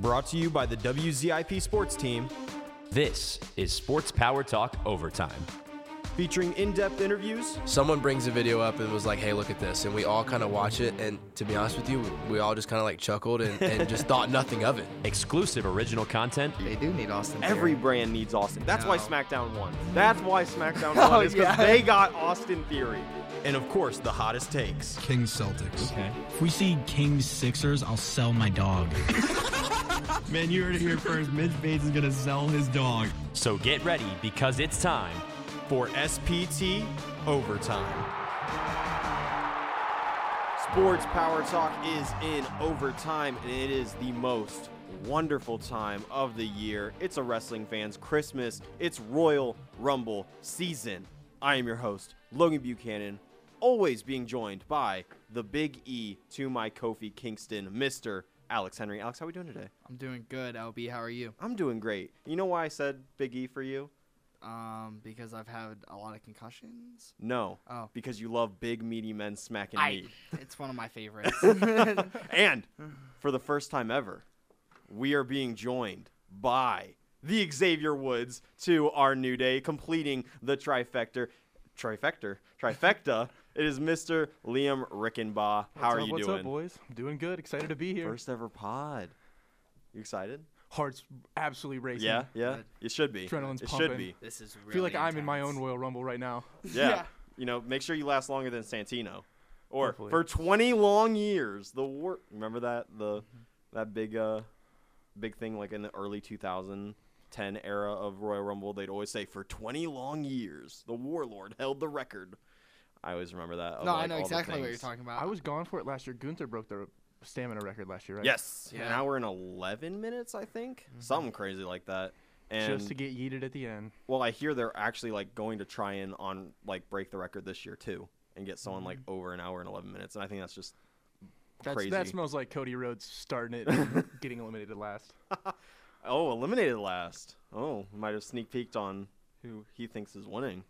Brought to you by the WZIP Sports Team, This is Sports Power Talk Overtime. featuring in depth interviews, Someone brings a video up and was like, "Hey, look at this," and we all kind of watch it. And to be honest with you, we all just kind of like chuckled and, and just thought nothing of it. Exclusive original content They do need Austin. every Theory. brand needs Austin. That's why SmackDown won. That's why SmackDown Oh, won, is because yeah. they got Austin Theory. And of course, the hottest takes. Kings Celtics. Okay. If we see Kings Sixers, I'll sell my dog. Man, you heard it here first. Mitch Bates is gonna sell his dog. So get ready because it's time. for SPT Overtime. Sports Power Talk is in overtime, and it is the most wonderful time of the year. It's a wrestling fan's Christmas. It's Royal Rumble season. I am your host, Logan Buchanan, always being joined by the Big E to my Kofi Kingston, Mr. Alex Henry. Alex, how are we doing today? I'm doing good. LB, how are you? I'm doing great. You know why I said Big E for you? Um, because I've had a lot of concussions. No. Oh. Because you love big, meaty men smacking I, meat. it's one of my favorites. And for the first time ever, we are being joined by the Xavier Woods to our new day, completing the trifecta. Trifecta? Trifecta. It is Mr. Liam Riggenbach. How What's are up, you what's doing? What's up, boys? Doing good. Excited to be here. First ever pod. You excited? Heart's absolutely racing. Yeah, yeah. Good. You should be. Adrenaline's it pumping. should be. this is really I feel like I'm in my own Royal Rumble right now. Yeah. Yeah. You know, make sure you last longer than Santino. Or Hopefully. for 20 long years, the war. Remember that the that big uh big thing like in the early 2010 era of Royal Rumble, they'd always say for 20 long years, the warlord held the record. I always remember that. of, No, like, I know exactly what you're talking about. I was gone for it last year. Gunther broke the stamina record last year, right? Yes. Yeah. Now we're in 11 minutes, I think. Mm-hmm. Something crazy like that. And Just to get yeeted at the end. Well, I hear they're actually like going to try and on like break the record this year too, and get someone like mm-hmm. over an hour and eleven minutes, and I think that's just That's, crazy. That smells like Cody Rhodes starting it and getting eliminated last. oh, eliminated last. Oh, might have sneak peeked on who he thinks is winning.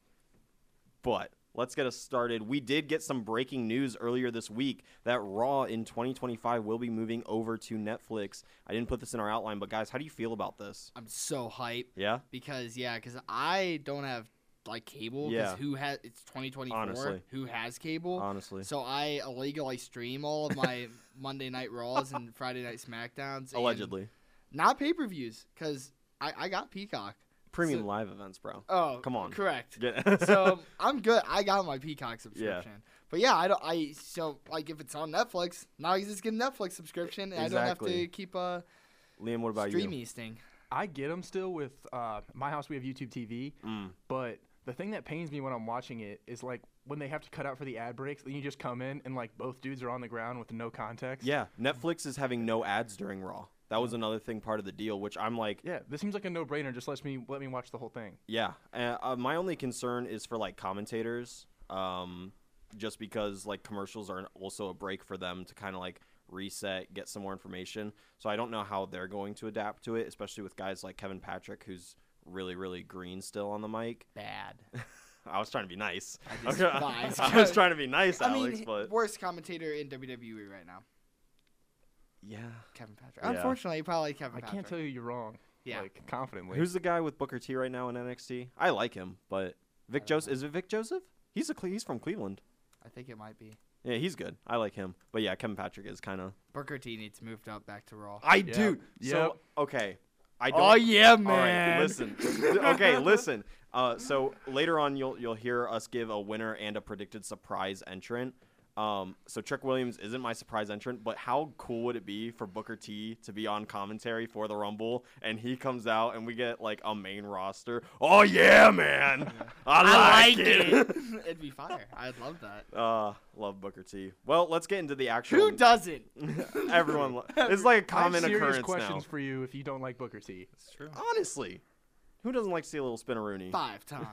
But let's get us started. We did get some breaking news earlier this week that Raw in 2025 will be moving over to Netflix. I didn't put this in our outline, but guys, how do you feel about this? I'm so hype Yeah, because yeah, because I don't have like cable. Yeah. Who has? It's 2024. Honestly. Who has cable? honestly, So I illegally stream all of my Monday Night Raws and Friday Night Smackdowns. allegedly, Not pay per views because I, I got Peacock. Premium so- live events, bro. Oh, Come on. Correct. Get- so I'm good. I got my Peacock subscription. Yeah. But yeah, I don't. I so like if it's on Netflix, now I just get a Netflix subscription, and I don't have to keep uh Liam, what about stream you? thing. I get them still with uh, my house. We have YouTube TV, Mm. but the thing that pains me when I'm watching it is like when they have to cut out for the ad breaks. Then you just come in and like both dudes are on the ground with no context. Yeah, Netflix is having no ads during Raw. That was another thing, part of the deal, which I'm like, Yeah, this seems like a no-brainer. Just let me let me watch the whole thing. yeah. Uh, uh, my only concern is for like commentators, um, just because like commercials are also a break for them to kind of like reset, get some more information. So I don't know how they're going to adapt to it, especially with guys like Kevin Patrick, who's really, really green still on the mic. Bad. I was trying to be nice. I just- Okay, no, I just- I was trying to be nice, I Alex, mean, but worst commentator in WWE right now, yeah. Kevin Patrick. Yeah. Unfortunately, probably Kevin Patrick. I Patrick. can't tell you you're wrong. Yeah. Like confidently. Who's the guy with Booker T right now in NXT? I like him, but Vic Joseph is it Vic Joseph? He's a Cle- he's from Cleveland. I think it might be. Yeah, he's good. I like him. But yeah, Kevin Patrick is kind of. Booker T needs moved up back to Raw. I Yep. do. So okay, I don't. Oh yeah, All man. right, listen. okay, listen. Uh, so later on, you'll you'll hear us give a winner and a predicted surprise entrant. Um, so Trick Williams isn't my surprise entrant, but how cool would it be for Booker T to be on commentary for the Rumble and he comes out and we get like a main roster? Oh yeah, man! I like, it. It'd be fire. I'd love that. uh, love Booker T. Well, let's get into the actual. Who doesn't? Everyone. lo- It's like a I have common serious occurrence questions now. for you if you don't like Booker T. It's true. Honestly, who doesn't like to see a little spinneroonie? Five time.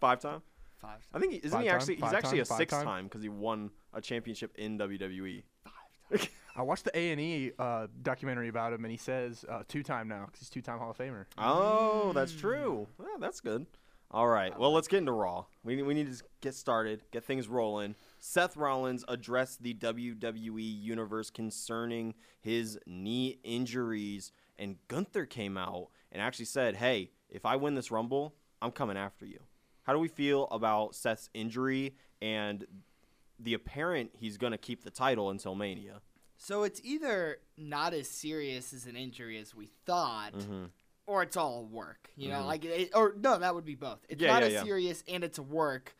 Five time. Five I think he, isn't Five he time? actually? He's Five actually a time? Five sixth time? time because he won a championship in. WWE. Five I watched the A and E uh, documentary about him, and he says uh, two-time now because he's two-time Hall of Famer. Oh, that's true. Well, that's good. All right. Well, let's get into Raw. We, we need to get started, get things rolling. Seth Rollins addressed the WWE Universe concerning his knee injuries, and Gunther came out and actually said, Hey, if I win this Rumble, I'm coming after you. How do we feel about Seth's injury and the apparent he's going to keep the title until Mania? So it's either not as serious as an injury as we thought, Mm-hmm. or it's all work. You know, Mhm. like it, or no, that would be both. It's Yeah, not yeah, as yeah. serious and it's work,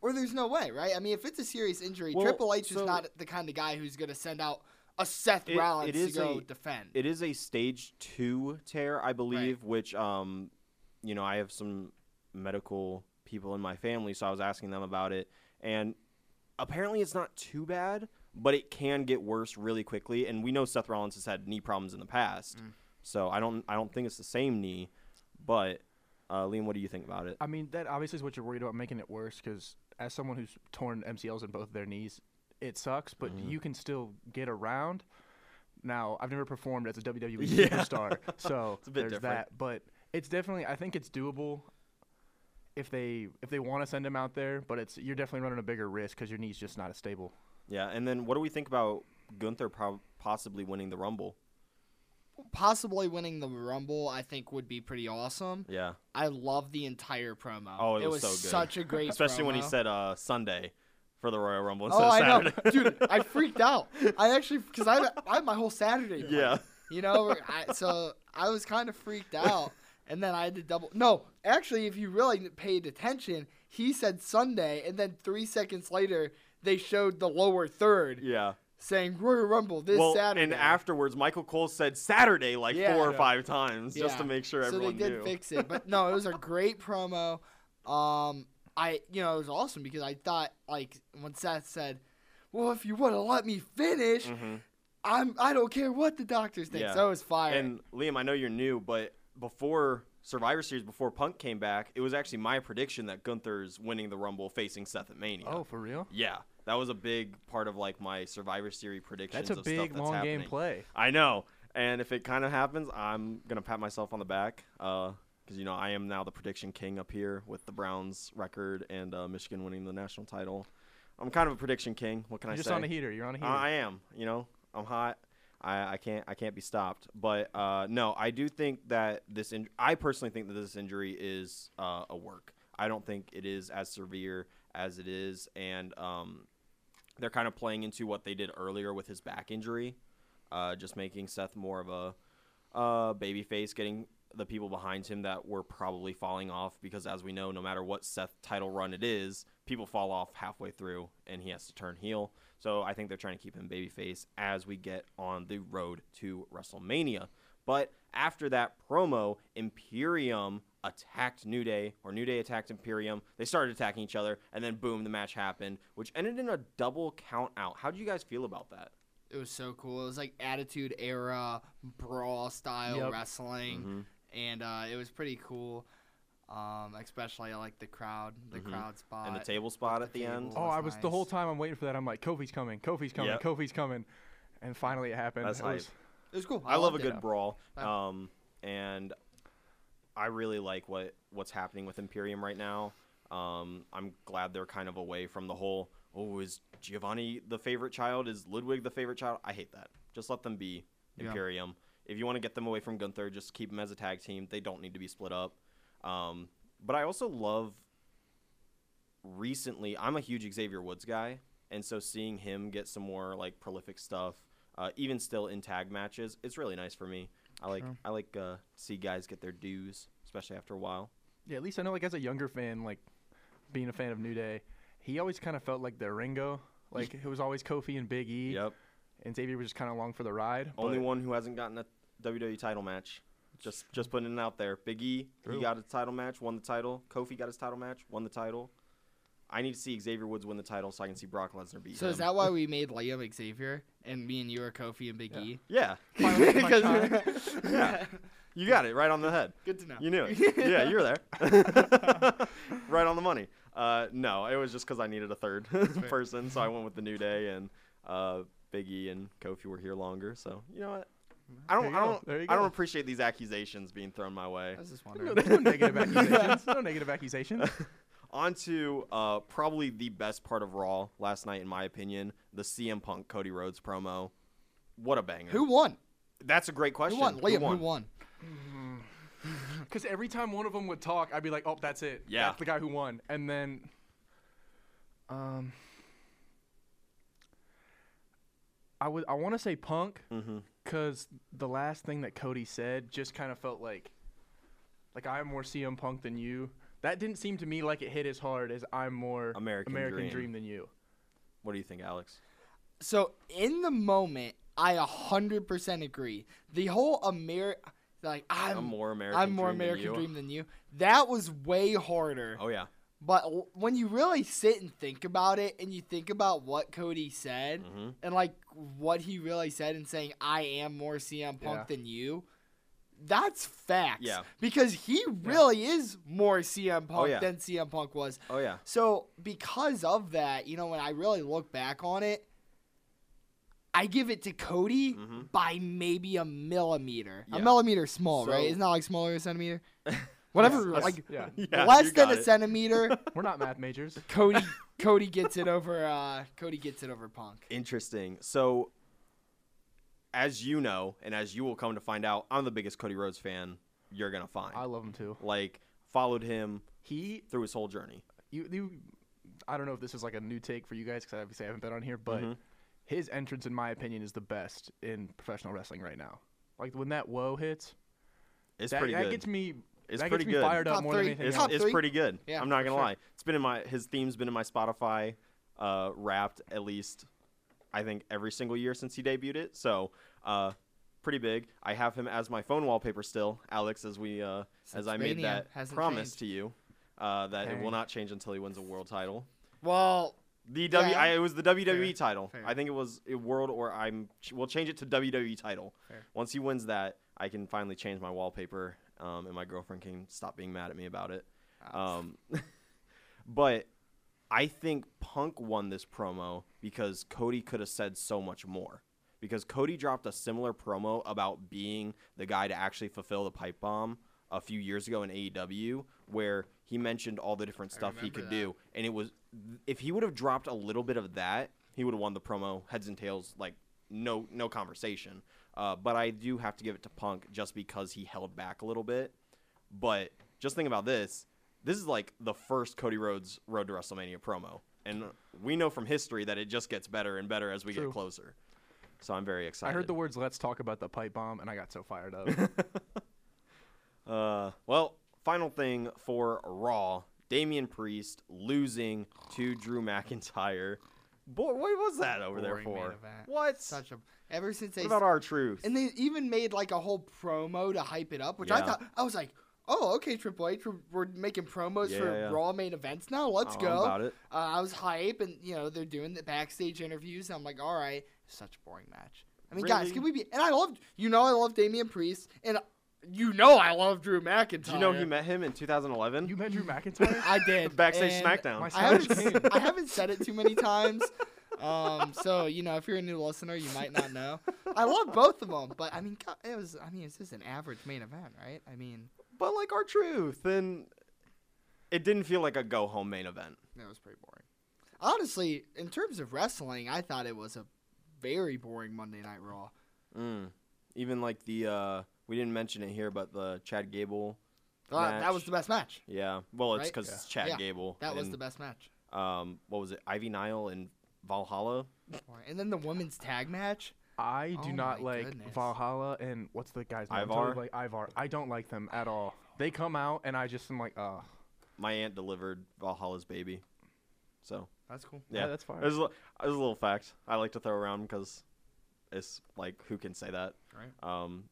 or there's no way, right? I mean, if it's a serious injury, Well, Triple H so- is not the kind of guy who's going to send out a Seth It- Rollins it is to go a- defend. It is a stage two tear, I believe, which um, you know, I have some medical people in my family, so I was asking them about it, and apparently it's not too bad, but it can get worse really quickly. And we know Seth Rollins has had knee problems in the past, Mm. so I don't, I don't think it's the same knee, but uh, Liam, what do you think about it? I mean, that obviously is what you're worried about making it worse because as someone who's torn MCLs in both of their knees, it sucks, but Mm-hmm. you can still get around. Now, I've never performed as a WWE Yeah. superstar, so It's a bit there's different. that. But it's definitely, I think it's doable if they if they want to send him out there. But it's you're definitely running a bigger risk because your knee's just not as stable. Yeah, and then what do we think about Gunther prob- possibly winning the Rumble? Possibly winning the Rumble, I think, would be pretty awesome. Yeah, I love the entire promo. Oh, it it was was so good. such a great, especially when he said uh, Sunday for the Royal Rumble instead "Oh, of I Saturday. know, dude, I freaked out. I actually, because I, I had my whole Saturday. planned. yeah. You know, I, so I was kind of freaked out, and then I had to double. No, actually, if you really paid attention, he said Sunday, and then three seconds later, they showed the lower third Yeah. saying Royal Rumble this well, Saturday. and afterwards, Michael Cole said Saturday like Yeah. four or five times just to make sure so everyone they did knew. fix it, but no, it was a great promo. Um, I you know it was awesome because I thought like when Seth said, "Well, if you want to let me finish, Mhm. I'm I don't care what the doctors think." Yeah. So it was fire. And Liam, I know you're new, but before Survivor Series, before Punk came back, it was actually my prediction that Gunther's winning the Rumble facing Seth at Mania. Oh, for real? Yeah, that was a big part of like my Survivor Series predictions. That's a big that's long game play. I know, and if it kind of happens, I'm gonna pat myself on the back, because you know I am now the prediction king up here with the Browns record and uh, Michigan winning the national title. I'm kind of a prediction king. What can You're I just say? Just on a heater. You're on a Uh, heater. I am. You know, I'm hot. I, I can't I can't be stopped. But uh, no, I do think that this. In- I personally think that this injury is uh, a work. I don't think it is as severe as it is, and um, they're kind of playing into what they did earlier with his back injury, uh, just making Seth more of a uh, baby face, getting the people behind him that were probably falling off because, as we know, no matter what Seth title run it is, people fall off halfway through and he has to turn heel. So I think they're trying to keep him babyface as we get on the road to WrestleMania. But after that promo, Imperium attacked New Day, or New Day attacked Imperium. They started attacking each other, and then boom, the match happened, which ended in a double count out. How do you guys feel about that? it was so cool. It was like Attitude Era brawl style Yep. wrestling, Mhm. and uh, it was pretty cool. Um, especially I like the crowd, the Mhm. crowd spot, And the table spot at the end. Oh, was I was the whole time I'm waiting for that. I'm like, Kofi's coming, Kofi's coming, Yep. Kofi's coming, and finally it happened. That's It was- It was cool. I love a loved it. good brawl. Um, and I really like what what's happening with Imperium right now. Um, I'm glad they're kind of away from the whole. Oh, is Giovanni the favorite child? Is Ludwig the favorite child? I hate that. Just let them be Yeah. Imperium. If you want to get them away from Gunther, just keep them as a tag team. They don't need to be split up. Um, but I also love. Recently, I'm a huge Xavier Woods guy, and so seeing him get some more like prolific stuff, uh, even still in tag matches, it's really nice for me. I like Sure. I like uh, see guys get their dues, especially after a while. Yeah, at least I know, like as a younger fan, like being a fan of New Day, he always kind of felt like the Ringo. Like it was always Kofi and Big E, Yep. and Xavier was just kind of along for the ride. Only one who hasn't gotten a WWE title match. Just just putting it out there. Big E, he got a title match, won the title. Kofi got his title match, won the title. I need to see Xavier Woods win the title so I can see Brock Lesnar beat So him. is that why we made Liam Xavier and me and you are Kofi and Big E? yeah, Finally, my Because- time. Yeah. you got it right on the head. Good to know. You knew it. yeah, you were there. right on the money. Uh, no, it was just because I needed a third person, so I went with the New Day, and uh, Big E and Kofi were here longer. So you know what? I don't. I don't. I don't appreciate these accusations being thrown my way. I was just wondering. there's no negative accusations. No negative accusations. On to uh, probably the best part of Raw last night, in my opinion, the CM Punk Cody Rhodes promo. What a banger! Who won? That's a great question. Who won? Liam, who won? Because every time one of them would talk, I'd be like, "Oh, that's it. Yeah. that's the guy who won." And then, um, I would I want to say Punk Mm-hmm. because the last thing that Cody said just kind of felt like, like I'm more CM Punk than you. That didn't seem to me like it hit as hard as I'm more American American Dream. Dream than you. What do you think, Alex? So in the moment, I hundred percent agree. The whole Amer, like I'm, I'm more American. I'm more Dream American you. Dream than you. That was way harder. Oh yeah. But when you really sit and think about it, and you think about what Cody said, Mhm. and like what he really said, and saying I am more CM Punk Yeah. than you, that's facts. Yeah. Because he really is more CM Punk yeah. than CM Punk was. Oh yeah. So because of that, you know, when I really look back on it, I give it to Cody Mhm. by maybe a millimeter. Yeah. A millimeter small, So- right? It's not like smaller than a centimeter? Whatever, Yes, like yeah, Yeah, less than a it. centimeter. we're not math majors. Cody Cody gets it over uh Cody gets it over Punk. Interesting. So, as you know, and as you will come to find out, I'm the biggest Cody Rhodes fan you're gonna find. I love him too. like followed him He through his whole journey. you you I don't know if this is like a new take for you guys because I obviously I haven't been on here, but Mhm. his entrance, in my opinion, is the best in professional wrestling right now. Like when that whoa hits, It's that, pretty that good. gets me. It's that pretty gets me good. fired up Top more three. than anything It's, else. It's three? pretty good. Yeah, I'm not for gonna sure. lie. It's been in my his theme's been in my Spotify uh, wrapped at least I think every single year since he debuted it. So uh, pretty big. I have him as my phone wallpaper still, Alex, as we uh, as Since I made Mania that hasn't promise changed. to you uh, that it will Dang. not change until he wins a world title. Well, The W, Yeah. I, it was the WWE Fair, title. fair. I think it was a world, or I'm we'll change it to WWE title. Fair. Once he wins that, I can finally change my wallpaper, um, and my girlfriend can stop being mad at me about it. Um, but I think Punk won this promo because Cody could have said so much more. Because Cody dropped a similar promo about being the guy to actually fulfill the pipe bomb a few years ago in AEW, where he mentioned all the different stuff he could that. do, and it was if he would have dropped a little bit of that, he would have won the promo heads and tails like no no conversation. Uh, but I do have to give it to Punk just because he held back a little bit. But just think about this. This is like the first Cody Rhodes Road to WrestleMania promo. And we know from history that it just gets better and better as we True. get closer. So I'm very excited. I heard the words "Let's talk about the pipe bomb" and I got so fired up. Uh, well, final thing for Raw Damian Priest losing to Drew McIntyre. Boy, what was that over there for? What? such a ever since they what about R Truth? and they even made like a whole promo to hype it up, which I thought I was like, oh okay, Triple H, we're, we're making promos for Yeah, yeah. Raw main events now. Let's Oh, go. about it. Uh, I was hype, and you know they're doing the backstage interviews. And I'm like, all right, such a boring match. I mean, guys, can we be? And I loved, you know, I love Damian Priest, and you know, I love Drew McIntyre. Did you know he met him in 2011? you met Drew McIntyre? I did Backstage and SmackDown. I haven't. I haven't said it too many times. Um, so you know, if you're a new listener, you might not know. I love both of them, but I mean, God, it was. I mean, it's just an average main event, right? I mean, but like R Truth, and it didn't feel like a go home main event. that was pretty boring. Honestly, in terms of wrestling, I thought it was a very boring Monday Night Raw. Mm. Even like the uh, we didn't mention it here, but the Chad Gable. Uh, that was the best match. Yeah, well, it's Right? because Yeah. it's Chad Yeah, Gable. That was and, the best match. Um, what was it? Ivy Nile and Valhalla. And then the women's tag match. I do Oh not like goodness. Valhalla and what's the guy's name? I'm Ivar? totally Like Ivar. I don't like them at all. They come out and I just am like, uh My aunt delivered Valhalla's baby. So That's cool. yeah, Yeah, that's fine. There's a, there's a little fact I like to throw around because it's like who can say that? Right. Um,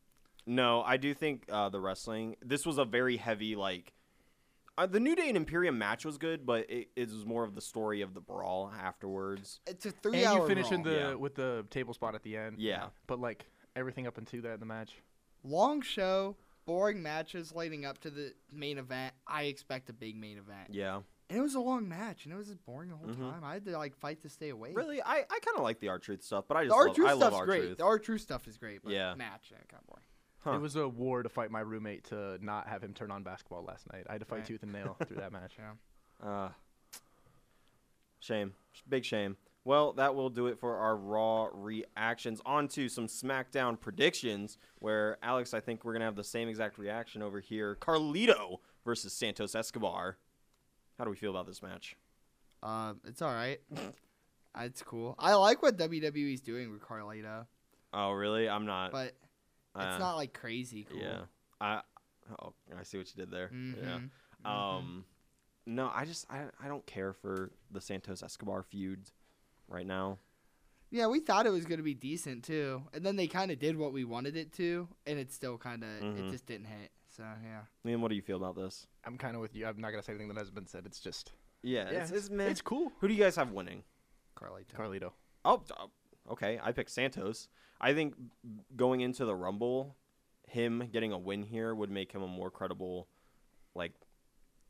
no, I do think uh, the wrestling. This was a very heavy like. Uh, the New Day and Imperium match was good, but it, it was more of the story of the brawl afterwards. It's a and three-hour you finish in the Yeah. with the table spot at the end. Yeah. But like everything up into that in the match. long show, boring matches leading up to the main event. I expect a big main event. Yeah, And it was a long match, and it was just boring the whole Mhm. time. I had to like fight to stay awake. Really, I, I kind of like the R Truth stuff, but I just The R love, Truth I love stuff's R great. Truth. The R Truth stuff is great, but Yeah. match yeah, kind of boring. Huh. It was a war to fight my roommate to not have him turn on basketball last night. I had to fight Right. tooth and nail through that match. Yeah. Uh, shame. Big shame. Well, that will do it for our Raw reactions. On to some SmackDown predictions, where, Alex, I think we're going to have the same exact reaction over here. Carlito versus Santos Escobar. How do we feel about this match? Um, it's all right. it's cool. I like what WWE's doing with Carlito, Oh, really? I'm not. but uh, it's not like crazy cool. Yeah. I. Oh, I see what you did there. Yeah. Mhm. Um, no, I just I, I don't care for the Santos Escobar feud right now. Yeah, we thought it was going to be decent too, and then they kind of did what we wanted it to, and it still kind of Mhm. it just didn't hit. So yeah, I mean, what do you feel about this? I'm kind of with you. I'm not gonna say anything that hasn't been said. It's just Yeah, yeah, it's, it's, meh. it's cool. Who do you guys have winning? Carlito. Carlito. Oh, uh, okay. I picked Santos. I think going into the Rumble, him getting a win here would make him a more credible, like,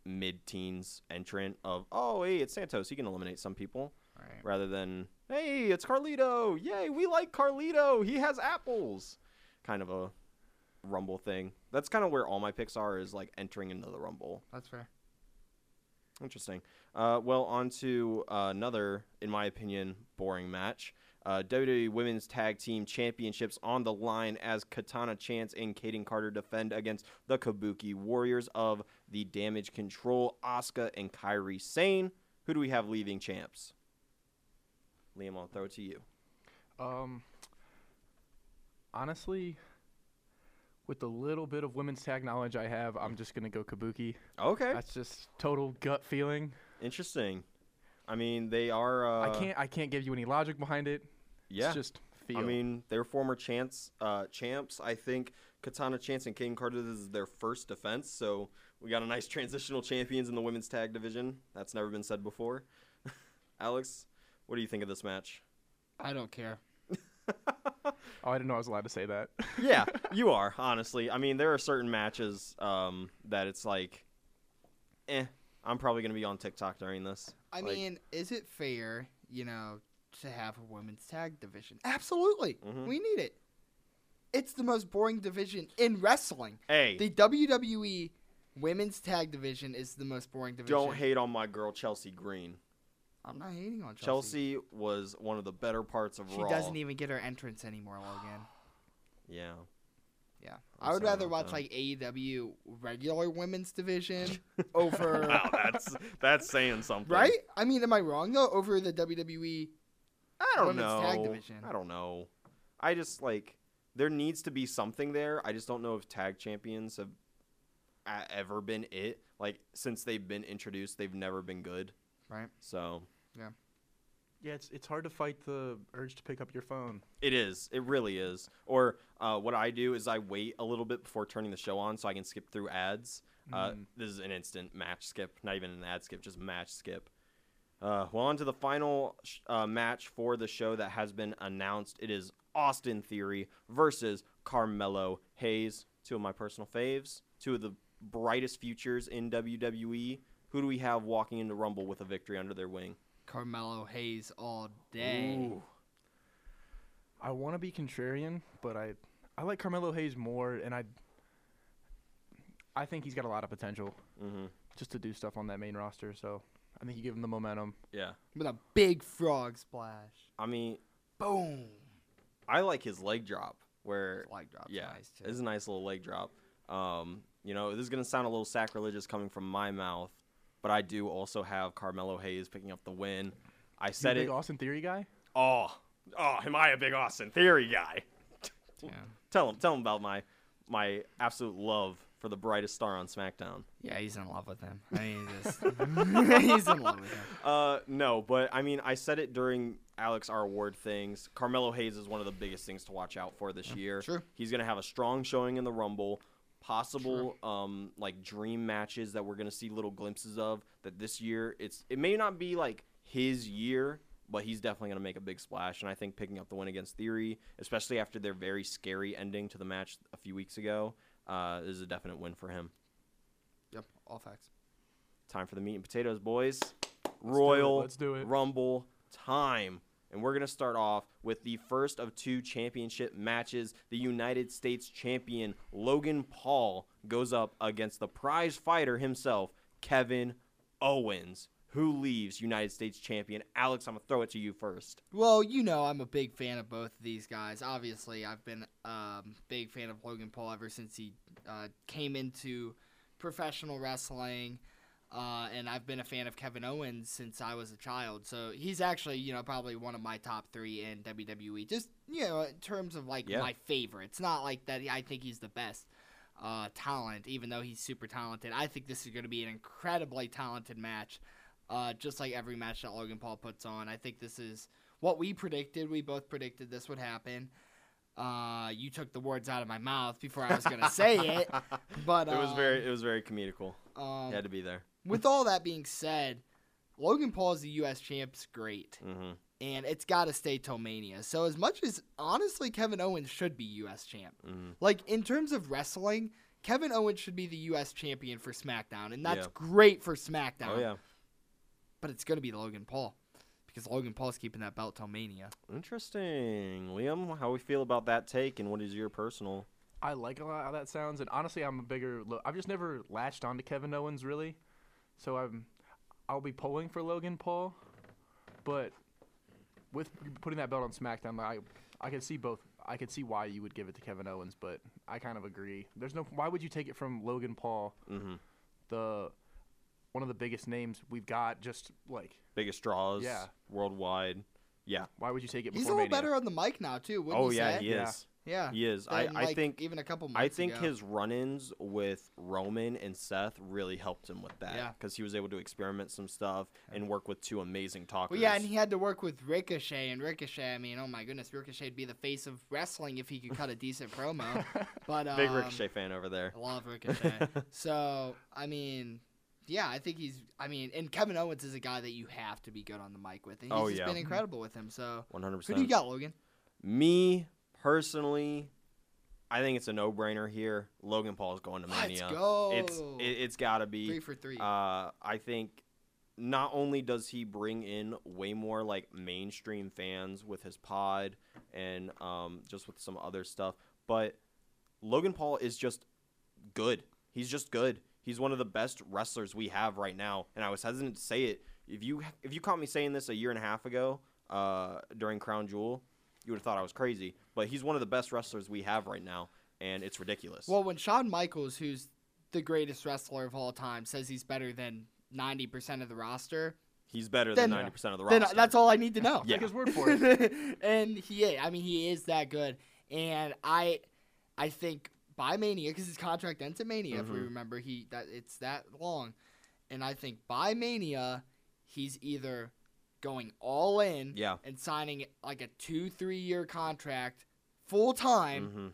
mid-teens entrant of oh hey it's Santos he can eliminate some people Right. rather than hey it's Carlito yay we like Carlito he has apples kind of a Rumble thing. That's kind of where all my picks are is like entering into the Rumble. That's fair. Interesting. Uh, well, on to uh, another, in my opinion, boring match. Uh, WWE Women's Tag Team Championships on the line as Katana Chance and Kayden Carter defend against the Kabuki Warriors of the Damage Control, Asuka and Kairi Sane. Who do we have leaving champs? Liam, I'll throw it to you. Um, honestly, with the little bit of women's tag knowledge I have, I'm just gonna go Kabuki. Okay. That's just total gut feeling. Interesting. I mean, they are. Uh, I can't I can't give you any logic behind it. Yeah. It's just feel. I mean, they're former chance, uh, champs. I think Katana Chance and Kayden Carter this is their first defense, so we got a nice transitional champions in the women's tag division. That's never been said before. Alex, what do you think of this match? I don't care. oh, I didn't know I was allowed to say that. yeah, you are honestly. I mean, there are certain matches um, that it's like, eh. I'm probably gonna be on TikTok during this. I Like, mean, is it fair, you know, to have a women's tag division? Absolutely. Mhm. We need it. It's the most boring division in wrestling. hey, The WWE women's tag division is the most boring division. don't hate on my girl Chelsea Green. I'm not hating on Chelsea. Chelsea was one of the better parts of She Raw. She doesn't even get her entrance anymore, Logan. Yeah. Yeah. I'm I would rather watch that. like AEW regular women's division over wow, that's that's saying something, right? I mean, am I wrong though? Over the WWE I don't women's know. tag division. I don't know. I just like there needs to be something there. I just don't know if tag champions have ever been it. Like since they've been introduced, they've never been good. Right. So Yeah. yeah, it's it's hard to fight the urge to pick up your phone. it is. It really is. Or uh, what I do is I wait a little bit before turning the show on so I can skip through ads. Uh, Mm. this is an instant match skip, not even an ad skip, just match skip. Uh, well, on to the final sh- uh, match for the show that has been announced. It is Austin Theory versus Carmelo Hayes, two of my personal faves, two of the brightest futures in WWE. Who do we have walking into Rumble with a victory under their wing? Carmelo Hayes all day. Ooh. I want to be contrarian, but I I like Carmelo Hayes more, and I I think he's got a lot of potential Mm-hmm. just to do stuff on that main roster. So I think you give him the momentum. Yeah. With a big frog splash. I mean, Boom. I like his leg drop where Leg drop's yeah, nice too. it's a nice little leg drop. Um, you know, this is gonna sound a little sacrilegious coming from my mouth, but I do also have Carmelo Hayes picking up the win. I You a said big it. Austin Theory guy. Oh, oh, am I a big Austin Theory guy? Yeah. Tell him, tell him about my my absolute love for the brightest star on SmackDown. Yeah, he's in love with him. I mean, just, he's in love with him. Uh, no, but I mean, I said it during Alex R award things. Carmelo Hayes is one of the biggest things to watch out for this year. true. He's gonna have a strong showing in the Rumble. Possible, um, like dream matches that we're gonna see little glimpses of. That this year, it's it may not be like his year, but he's definitely gonna make a big splash. And I think picking up the win against Theory, especially after their very scary ending to the match a few weeks ago, uh, is a definite win for him. Yep, all facts. time for the meat and potatoes, boys. Royal Let's do it. Rumble time. And we're going to start off with the first of two championship matches. The United States champion Logan Paul goes up against the prize fighter himself, Kevin Owens, who leaves United States champion. Alex, I'm going to throw it to you first. Well, you know I'm a big fan of both of these guys. Obviously, I've been a um, big fan of Logan Paul ever since he uh, came into professional wrestling. Uh, and I've been a fan of Kevin Owens since I was a child. So he's actually, you know, probably one of my top three in WWE. Just, you know, in terms of like Yeah. my favorites. Not like that I think he's the best uh, talent, even though he's super talented. I think this is going to be an incredibly talented match, uh, just like every match that Logan Paul puts on. I think this is what we predicted. We both predicted this would happen. Uh, you took the words out of my mouth before I was going to say it, but it was very it was very comedical. Um, had to be there. with all that being said, Logan Paul is the U.S. champ's great, hmm and it's got to stay till Mania. So as much as honestly Kevin Owens should be U.S. champ, hmm like in terms of wrestling, Kevin Owens should be the U.S. champion for SmackDown, and that's Yeah. great for SmackDown. Oh yeah. But it's gonna be Logan Paul because Logan Paul's keeping that belt till Mania. Interesting, Liam. How we feel about that take, and what is your personal? I like a lot how that sounds, and honestly, I'm a bigger. Lo- I've just never latched onto Kevin Owens really, so I'm. I'll be pulling for Logan Paul, but with putting that belt on SmackDown, I I could see both. I could see why you would give it to Kevin Owens, but I kind of agree. There's no. Why would you take it from Logan Paul, hmm the one of the biggest names we've got? Just like biggest draws Yeah. worldwide. Yeah. why would you take it? He's a little Mania? better on the mic now too. Wouldn't Oh you yeah, say? he Yeah. is. Yeah, He is. I, than, I like, think even a couple months I think ago. his run-ins with Roman and Seth really helped him with that. Yeah. Because he was able to experiment some stuff and work with two amazing talkers. Well, yeah, and he had to work with Ricochet, and Ricochet. I mean, oh my goodness, Ricochet'd be the face of wrestling if he could cut a decent promo. But um, Big Ricochet fan over there. I love Ricochet. so I mean, yeah, I think he's. I mean, and Kevin Owens is a guy that you have to be good on the mic with, and he's Oh, yeah. been incredible with him. So 100%. who do you got, Logan? Me, personally, I think it's a no-brainer here. Logan Paul is going to Let's Mania. go. It's it, it's got to be. Three for three. Uh, I think not only does he bring in way more like mainstream fans with his pod and um, just with some other stuff, but Logan Paul is just good. He's just good. He's one of the best wrestlers we have right now, and I was hesitant to say it. If you if you caught me saying this a year and a half ago uh, during Crown Jewel, you would have thought I was crazy. But he's one of the best wrestlers we have right now, and it's ridiculous. well, when Shawn Michaels, who's the greatest wrestler of all time, says he's better than ninety percent of the roster, he's better then- than ninety percent of the then roster. that's all I need to know. Yeah. Take his word for it. and he. I mean, he is that good. And I, I think by Mania, because his contract ends at Mania, if we Mhm. remember, he that it's that long. And I think by Mania, he's either going all in Yeah. and signing like a two, three year contract full time, hmm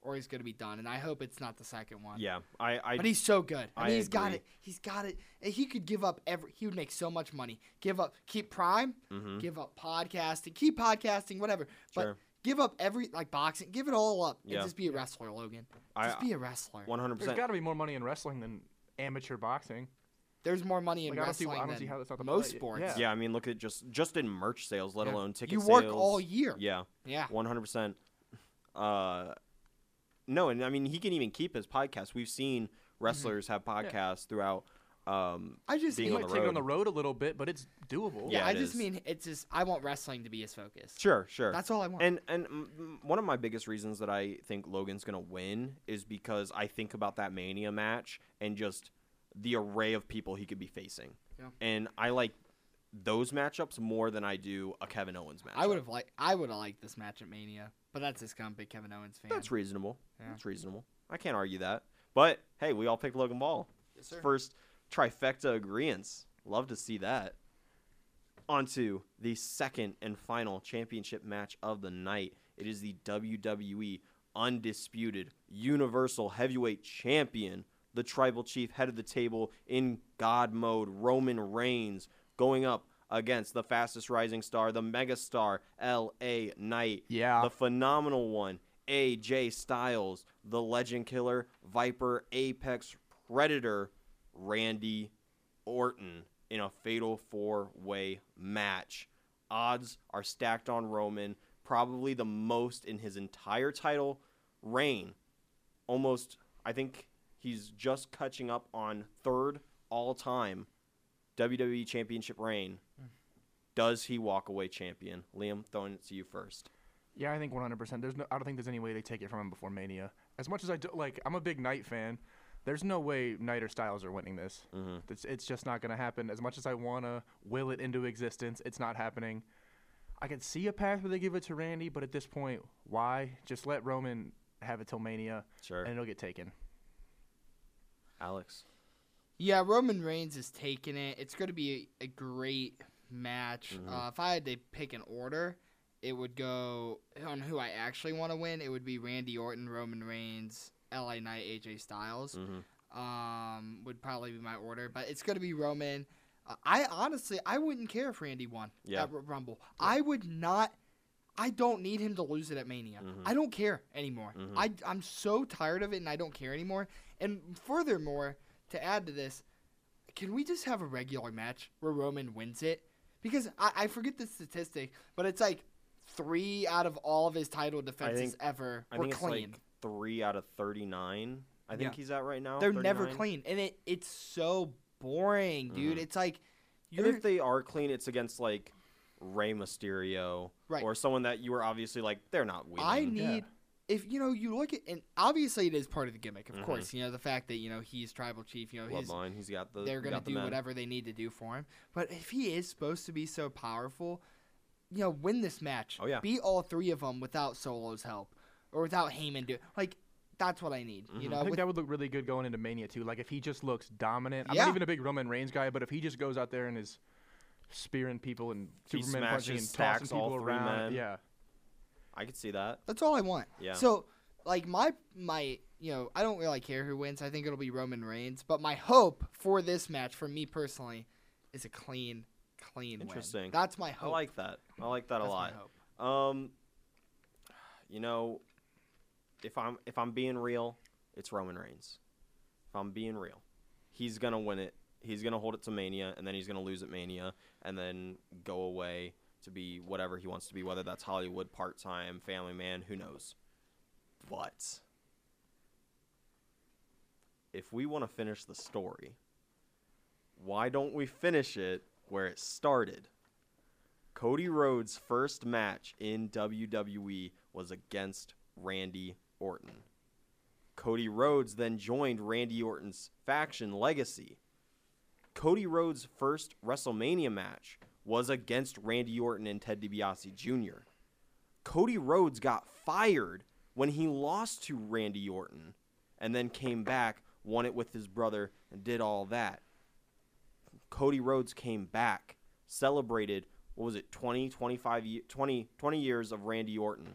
or he's gonna be done. And I hope it's not the second one. Yeah, I, I But he's so good. I I mean, he's got it. He's got it. And He could give up every. He would make so much money. Give up, keep Prime, mhm. give up podcasting, keep podcasting, whatever. But Sure. Give up every like boxing, give it all up, Yeah. and just be a wrestler, Logan. I- Just be a wrestler. One hundred percent. There's got to be more money in wrestling than amateur boxing. There's more money in Like, I don't see- I wrestling don't than see how that's most play. sports. Yeah. Yeah, I mean, look at just just in merch sales, let Yeah. alone ticket You sales. work all year. Yeah, Yeah. one hundred percent. Uh, no, and I mean, he can even keep his podcast. We've seen wrestlers have podcasts throughout. Um, I just Being You on might the take it on the road a little bit, but it's doable. yeah, Yeah, I it just is. mean it's just I want wrestling to be his focus. sure, sure. That's all I want. And and mm, mm, one of my biggest reasons that I think Logan's gonna win is because I think about that Mania match and just the array of people he could be facing. Yeah. And I like those matchups more than I do a Kevin Owens match. I would have liked I would have liked this match at Mania, but that's just 'cause I'm a big Kevin Owens fan. That's reasonable. Yeah. That's reasonable. I can't argue that. But hey, we all picked Logan Paul. Yes, sir. First trifecta agreements. Love to see that. On to the second and final championship match of the night. It is the WWE Undisputed Universal Heavyweight Champion, the Tribal Chief, head of the table in God mode, Roman Reigns, going up against the fastest rising star, the megastar, L.A. Knight. Yeah. The phenomenal one, AJ Styles, the legend killer, Viper, Apex Predator, Randy Orton in a fatal four way match. Odds are stacked on Roman, probably the most in his entire title reign. Almost, I think he's just catching up on third all time WWE Championship reign. Does he walk away champion? Liam, throwing it to you first. Yeah, I think 100%. There's no. I don't think there's any way they take it from him before Mania. As much as I do, like, I'm a big Knight fan. There's no way Knight or Styles are winning this. Mm-hmm. It's, it's just not going to happen. As much as I want to will it into existence, it's not happening. I can see a path where they give it to Randy, but at this point, why? Just let Roman have it till Mania, Sure. and it'll get taken. Alex. Yeah, Roman Reigns is taking it. It's going to be a, a great match. Uh, if I had to pick an order, it would go on who I actually want to win. It would be Randy Orton, Roman Reigns, LA Knight, AJ Styles. Mm-hmm. Um, would probably be my order, but it's going to be Roman. Uh, I honestly, I wouldn't care if Randy won Yeah. at R- Rumble. I would not. I don't need him to lose it at Mania. I don't care anymore. I, I'm so tired of it, and I don't care anymore. And furthermore, to add to this, can we just have a regular match where Roman wins it? Because I, I forget the statistic, but it's like three out of all of his title defenses think- ever I were think it's clean. like three out of 39. I think Yeah. he's at right now. They're never clean, and it it's so boring, dude. It's like And you're if they are clean, it's against like Rey Mysterio Right. or someone that you were obviously like they're not winning. I need if you know you look at and obviously it is part of the gimmick, of Mhm. course. You know the fact that you know he's tribal chief. You know his bloodline. He's got the. they're gonna got the do men. whatever they need to do for him. But if he is supposed to be so powerful, you know, win this match. Oh, yeah. beat all three of them without Solo's help or without Heyman do like. That's what I need. Mm-hmm. You know, I think with- that would look really good going into Mania too. Like if he just looks dominant. Yeah. I'm not even a big Roman Reigns guy, but if he just goes out there and is spearing people and He Superman punching and smashes, tossing all people three around, men. yeah. I could see that. That's all I want. Yeah. So, like my my you know, I don't really care who wins. I think it'll be Roman Reigns. But my hope for this match, for me personally, is a clean, clean win. Interesting. That's my hope. I like that. I like that That's a my lot. hope. Um, you know, if I'm if I'm being real, it's Roman Reigns. If I'm being real, he's gonna win it. He's gonna hold it to Mania, and then he's gonna lose at Mania, and then go away to be whatever he wants to be, whether that's Hollywood, part time, family man, who knows. But if we want to finish the story, why don't we finish it where it started? Cody Rhodes' first match in WWE was against Randy Orton. Cody Rhodes then joined Randy Orton's faction Legacy. Cody Rhodes' first WrestleMania match was against Randy Orton and Ted DiBiase Jr. Cody Rhodes got fired when he lost to Randy Orton and then came back, won it with his brother, and did all that. Cody Rhodes came back, celebrated, what was it, 20, 25, ye- 20, 20 years of Randy Orton.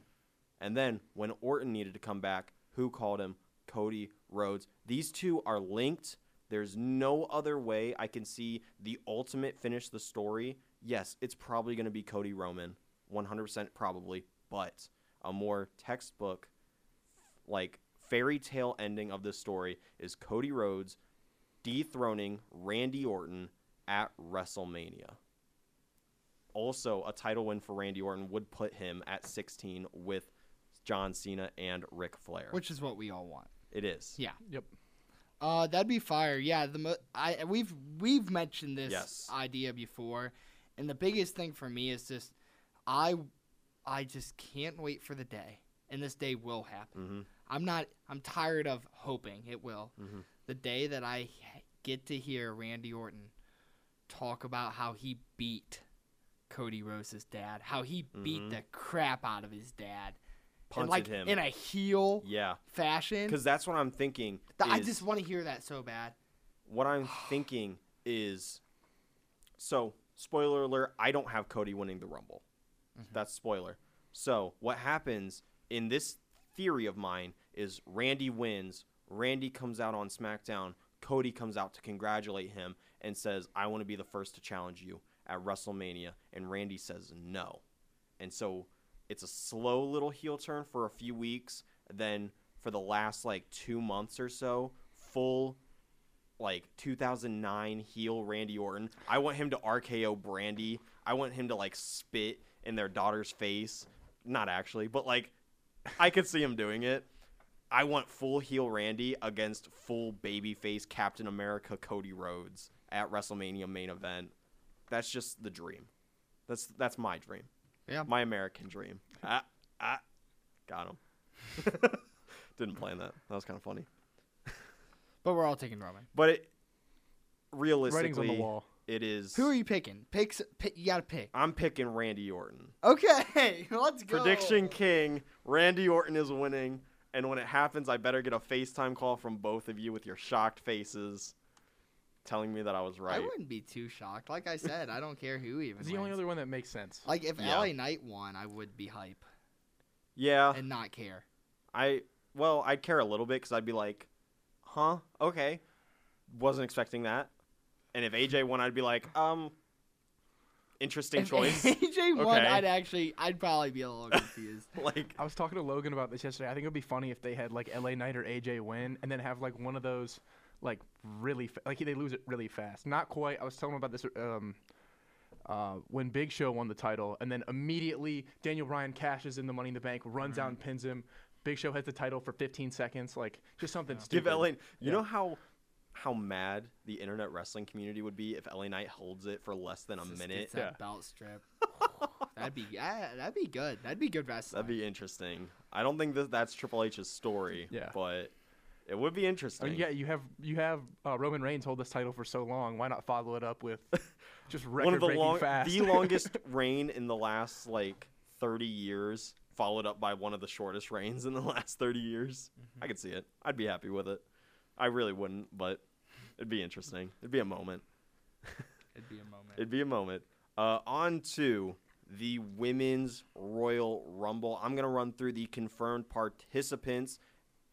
And then when Orton needed to come back, who called him? Cody Rhodes. These two are linked. There's no other way I can see the ultimate finish the story. Yes, it's probably going to be Cody Roman. 100% probably. But a more textbook, like fairy tale ending of this story is Cody Rhodes dethroning Randy Orton at WrestleMania. Also, a title win for Randy Orton would put him at 16 with John Cena and Ric Flair. Which is what we all want. it is. Yeah. Yep. Uh, that'd be fire. Yeah, the mo- I we've we've mentioned this Yes. idea before, and the biggest thing for me is just I I just can't wait for the day, and this day will happen. Mm-hmm. I'm not. I'm tired of hoping it will. The day that I get to hear Randy Orton talk about how he beat Cody Rhodes' dad, how he beat the crap out of his dad, Punted like him. in a heel Yeah. fashion. Because that's what I'm thinking. Th- I is- just want to hear that so bad. what I'm thinking is so spoiler alert, I don't have Cody winning the Rumble. Mm-hmm. That's spoiler. So what happens in this theory of mine is Randy wins, Randy comes out on SmackDown, Cody comes out to congratulate him and says, I want to be the first to challenge you at WrestleMania, and Randy says no. And so it's a slow little heel turn for a few weeks, then for the last like two months or so, full like 2009 heel Randy Orton. I want him to RKO Brandi. I want him to like spit in their daughter's face. Not actually, but like I could see him doing it. I want full heel Randy against full babyface Captain America Cody Rhodes at WrestleMania main event. That's just the dream. That's that's my dream. Yeah. My American dream. Ah, ah, got him. Didn't plan that. That was kind of funny. But we're all taking Roman. But it Writing's realistically, on the wall. it is. Who are you picking? Picks. Pick, you gotta pick. I'm picking Randy Orton. Okay, let's go. Prediction King: Randy Orton is winning, and when it happens, I better get a FaceTime call from both of you with your shocked faces, telling me that I was right. I wouldn't be too shocked. Like I said, I don't care who even. It's the only other one that makes sense. Like if Yeah. LA Knight won, I would be hype Yeah, and not care. I well, I'd care a little bit because I'd be like, "Huh? Okay, wasn't expecting that." And if AJ won, I'd be like, "Um, interesting If choice." AJ won, Okay. I'd actually, I'd probably be a little confused. like, I was talking to Logan about this yesterday. I think it would be funny if they had like LA Knight or AJ win, and then have like one of those like really fa- like they lose it really fast. Not quite. I was telling him about this um, uh, when Big Show won the title, and then immediately Daniel Bryan cashes in the Money in the Bank, runs out and pins him. Big Show has the title for 15 seconds, like just something give stupid. LA. You Yeah. know how how mad the internet wrestling community would be if LA Knight holds it for less than a Just minute. gets that belt strip. that'd be, yeah, that'd be good. That'd be good wrestling. That'd be interesting. I don't think that that's Triple H's story. Yeah. but it would be I interesting. mean, yeah, you have you have uh, Roman Reigns hold this title for so long. Why not follow it up with just record one of the breaking long, fast? the longest reign in the last like 30 years, followed up by one of the shortest reigns in the last 30 years. Mm-hmm. I could see it. I'd be happy with it. I really wouldn't, but it'd be interesting. It'd be a moment. It'd be a moment. It'd be a moment. Uh, on to the women's Royal Rumble. I'm gonna run through the confirmed participants.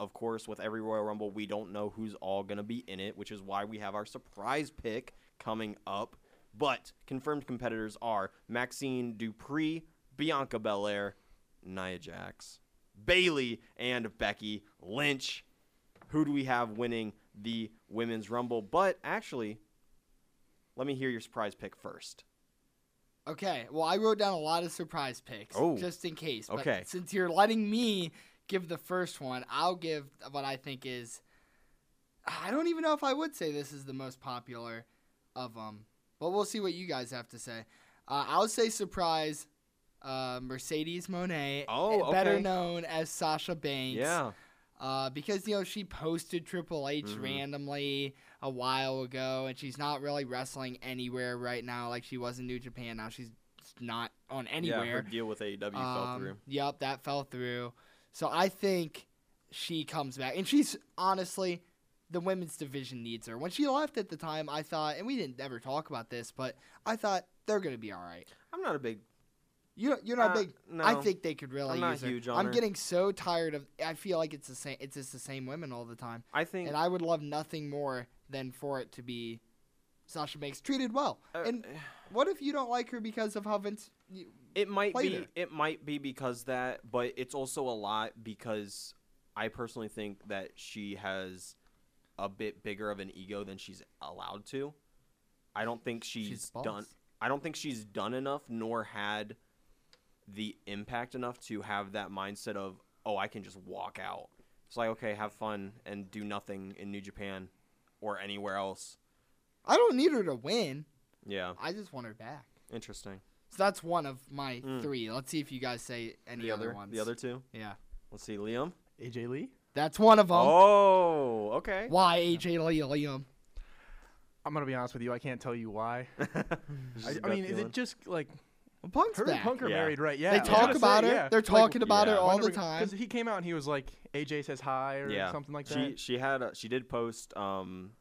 Of course, with every Royal Rumble, we don't know who's all gonna be in it, which is why we have our surprise pick coming up. But confirmed competitors are Maxxine Dupri, Bianca Belair, Nia Jax, Bayley, and Becky Lynch. Who do we have winning the women's Rumble? But actually, let me hear your surprise pick first. Okay, well, I wrote down a lot of surprise picks Oh, just in case. But okay. since you're letting me give the first one, I'll give what I think is. I don't even know if I would say this is the most popular of them, but we'll see what you guys have to say. Uh, I'll say surprise. Uh, Mercedes Moné, Oh, better okay. known as Sasha Banks. Yeah. uh, because you know she posted Triple H Mhm. randomly a while ago, and she's not really wrestling anywhere right now like she was in New Japan. Now she's not on anywhere. Yeah, her deal with AEW fell Um, through. Yep, that fell through. So I think she comes back, and she's honestly the women's division needs her. When she left at the time, I thought, and we didn't ever talk about this, but I thought they're gonna be all right. I'm not a big. You you're not Uh, big. I think they could really I'm use her. huge on I'm her. getting so tired of. I feel like it's the same. It's just the same women all the time. I think. And I would love nothing more than for it to be Sasha Banks treated well. uh, and what if you don't like her because of how Vince? It might be. her. It might be because that, but it's also a lot because I personally think that she has a bit bigger of an ego than she's allowed to. I don't think she's, she's done. I don't think she's done enough, nor had the impact enough to have that mindset of, oh, I can just walk out. It's like, okay, have fun and do nothing in New Japan or anywhere else. I don't need her to win. Yeah, I just want her back. interesting. So that's one of my Mm. three. Let's see if you guys say any The other, other, ones. the other two. Yeah, Let's see, Liam. AJ Lee. that's one of them. Oh, okay. Why AJ Lee Liam? I'm gonna be honest with you. I can't tell you why. I, I, a I gut mean, is it just like Well, Punk's her back. and Punk are Yeah. married, right? Yeah. They talk about say, her. yeah. They're Like, talking about yeah. her all the time. Because he came out and he was like, "AJ says hi" or yeah, something like she that. she had a, she did post um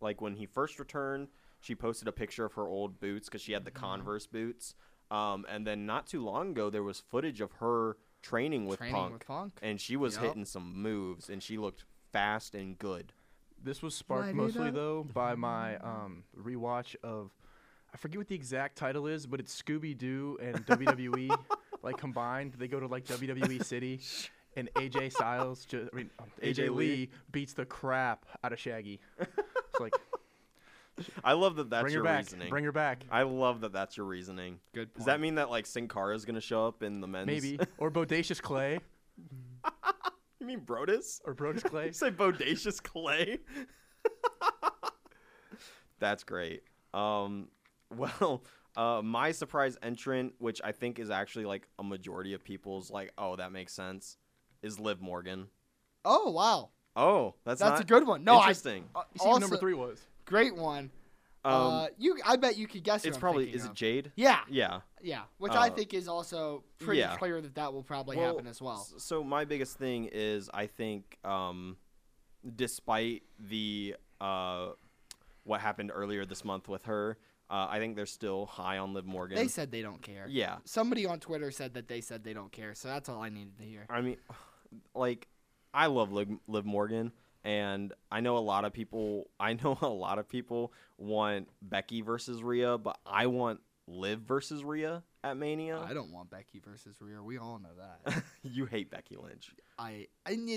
like when he first returned, she posted a picture of her old boots because she had the Mm-hmm. Converse boots. Um, and then not too long ago there was footage of her training with Training Punk, with Punk. and she was Yup. hitting some moves, and she looked fast and good. This was Light sparked it mostly up. though by my um, rewatch of I forget what the exact title is, but it's Scooby Doo and WWE like combined. They go to like WWE City, and AJ Styles, ju- I mean AJ, AJ Lee. Lee beats the crap out of Shaggy. It's like I love that that's Bring her your back. reasoning. Bring her back. I love that that's your reasoning. Good Does that mean that like Sin Cara is gonna show up in the men's? Maybe. or Bodacious Clay. you mean Brodus? Or Brodus Clay. You say Bodacious Clay? That's great. Um, well, uh, my surprise entrant, which I think is actually like a majority of people's like, oh, that makes sense, is Liv Morgan. Oh wow, Oh, that's that's not a good one. No, interesting. I, uh, You see who also, number three was? Great one. um, uh, you, I bet you could guess. who it's probably is of. it Jade? Yeah, Yeah. yeah, which I Uh, think is also pretty yeah. clear that that will probably Well, happen as well. So my biggest thing is I think, um, despite the uh, what happened earlier this month with her, uh, I think they're still high on Liv Morgan. They said they don't care. yeah. Somebody on Twitter said that they said they don't care, so that's all I needed to hear. I mean, like, I love Liv, Liv Morgan, and I know a lot of people. I know a lot of people want Becky versus Rhea, but I want Liv versus Rhea at Mania. I don't want Becky versus Rhea. We all know that. you hate Becky Lynch I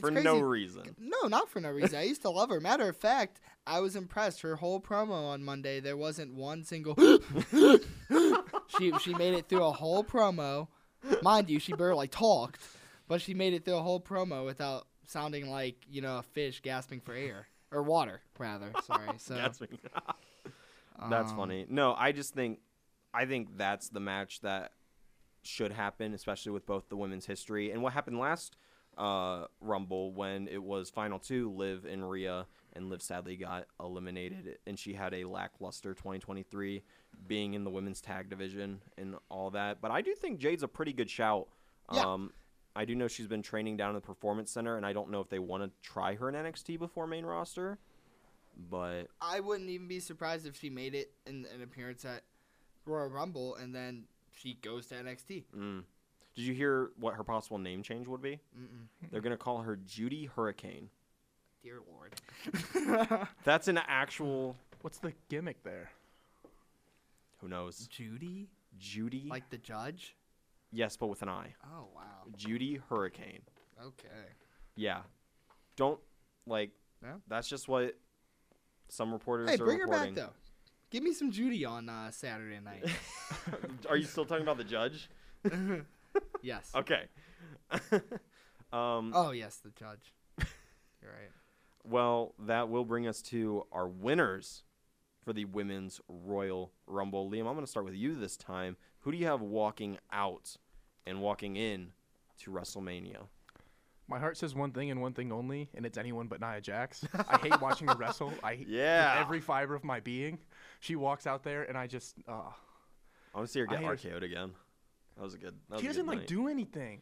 for crazy. no reason. No, not for no reason. I used to love her. Matter of fact, I was impressed. Her whole promo on Monday, there wasn't one single. she she made it through a whole promo. Mind you, she barely talked, but she made it through a whole promo without sounding like you know a fish gasping for air or water, rather. Sorry. So That's That's um, funny. No, I just think I think that's the match that should happen, especially with both the women's history and what happened last uh, Rumble when it was final two, Liv and Rhea, and Liv sadly got eliminated, and she had a lackluster 2023, being in the women's tag division and all that. But I do think Jade's a pretty good shout. Yeah. Um, I do know she's been training down in the Performance Center, and I don't know if they want to try her in NXT before main roster. But I wouldn't even be surprised if she made it in an appearance at Royal Rumble and then she goes to NXT. Mm. Did you hear what her possible name change would be? Mm-mm. They're gonna call her Judy Hurricane. Dear Lord. That's an actual. What's the gimmick there? Who knows? Judy, Judy. like the judge. Yes, but with an I. Oh wow. Judy Hurricane. Okay. Yeah. Don't like. Yeah. That's just what some reporters Hey, are bring her back though. Give me some Judy on uh, Saturday night. are you still talking about the judge? yes. Okay. um. Oh yes, the judge. You're right. Well, that will bring us to our winners for the women's Royal Rumble. Liam, I'm going to start with you this time. Who do you have walking out and walking in to WrestleMania? My heart says one thing and one thing only, and it's anyone but Nia Jax. I hate watching her wrestle. I hate Yeah. every fiber of my being. She walks out there, and I just, uh, I want to see her get her. RKO'd again. That was a good. That she doesn't like do anything.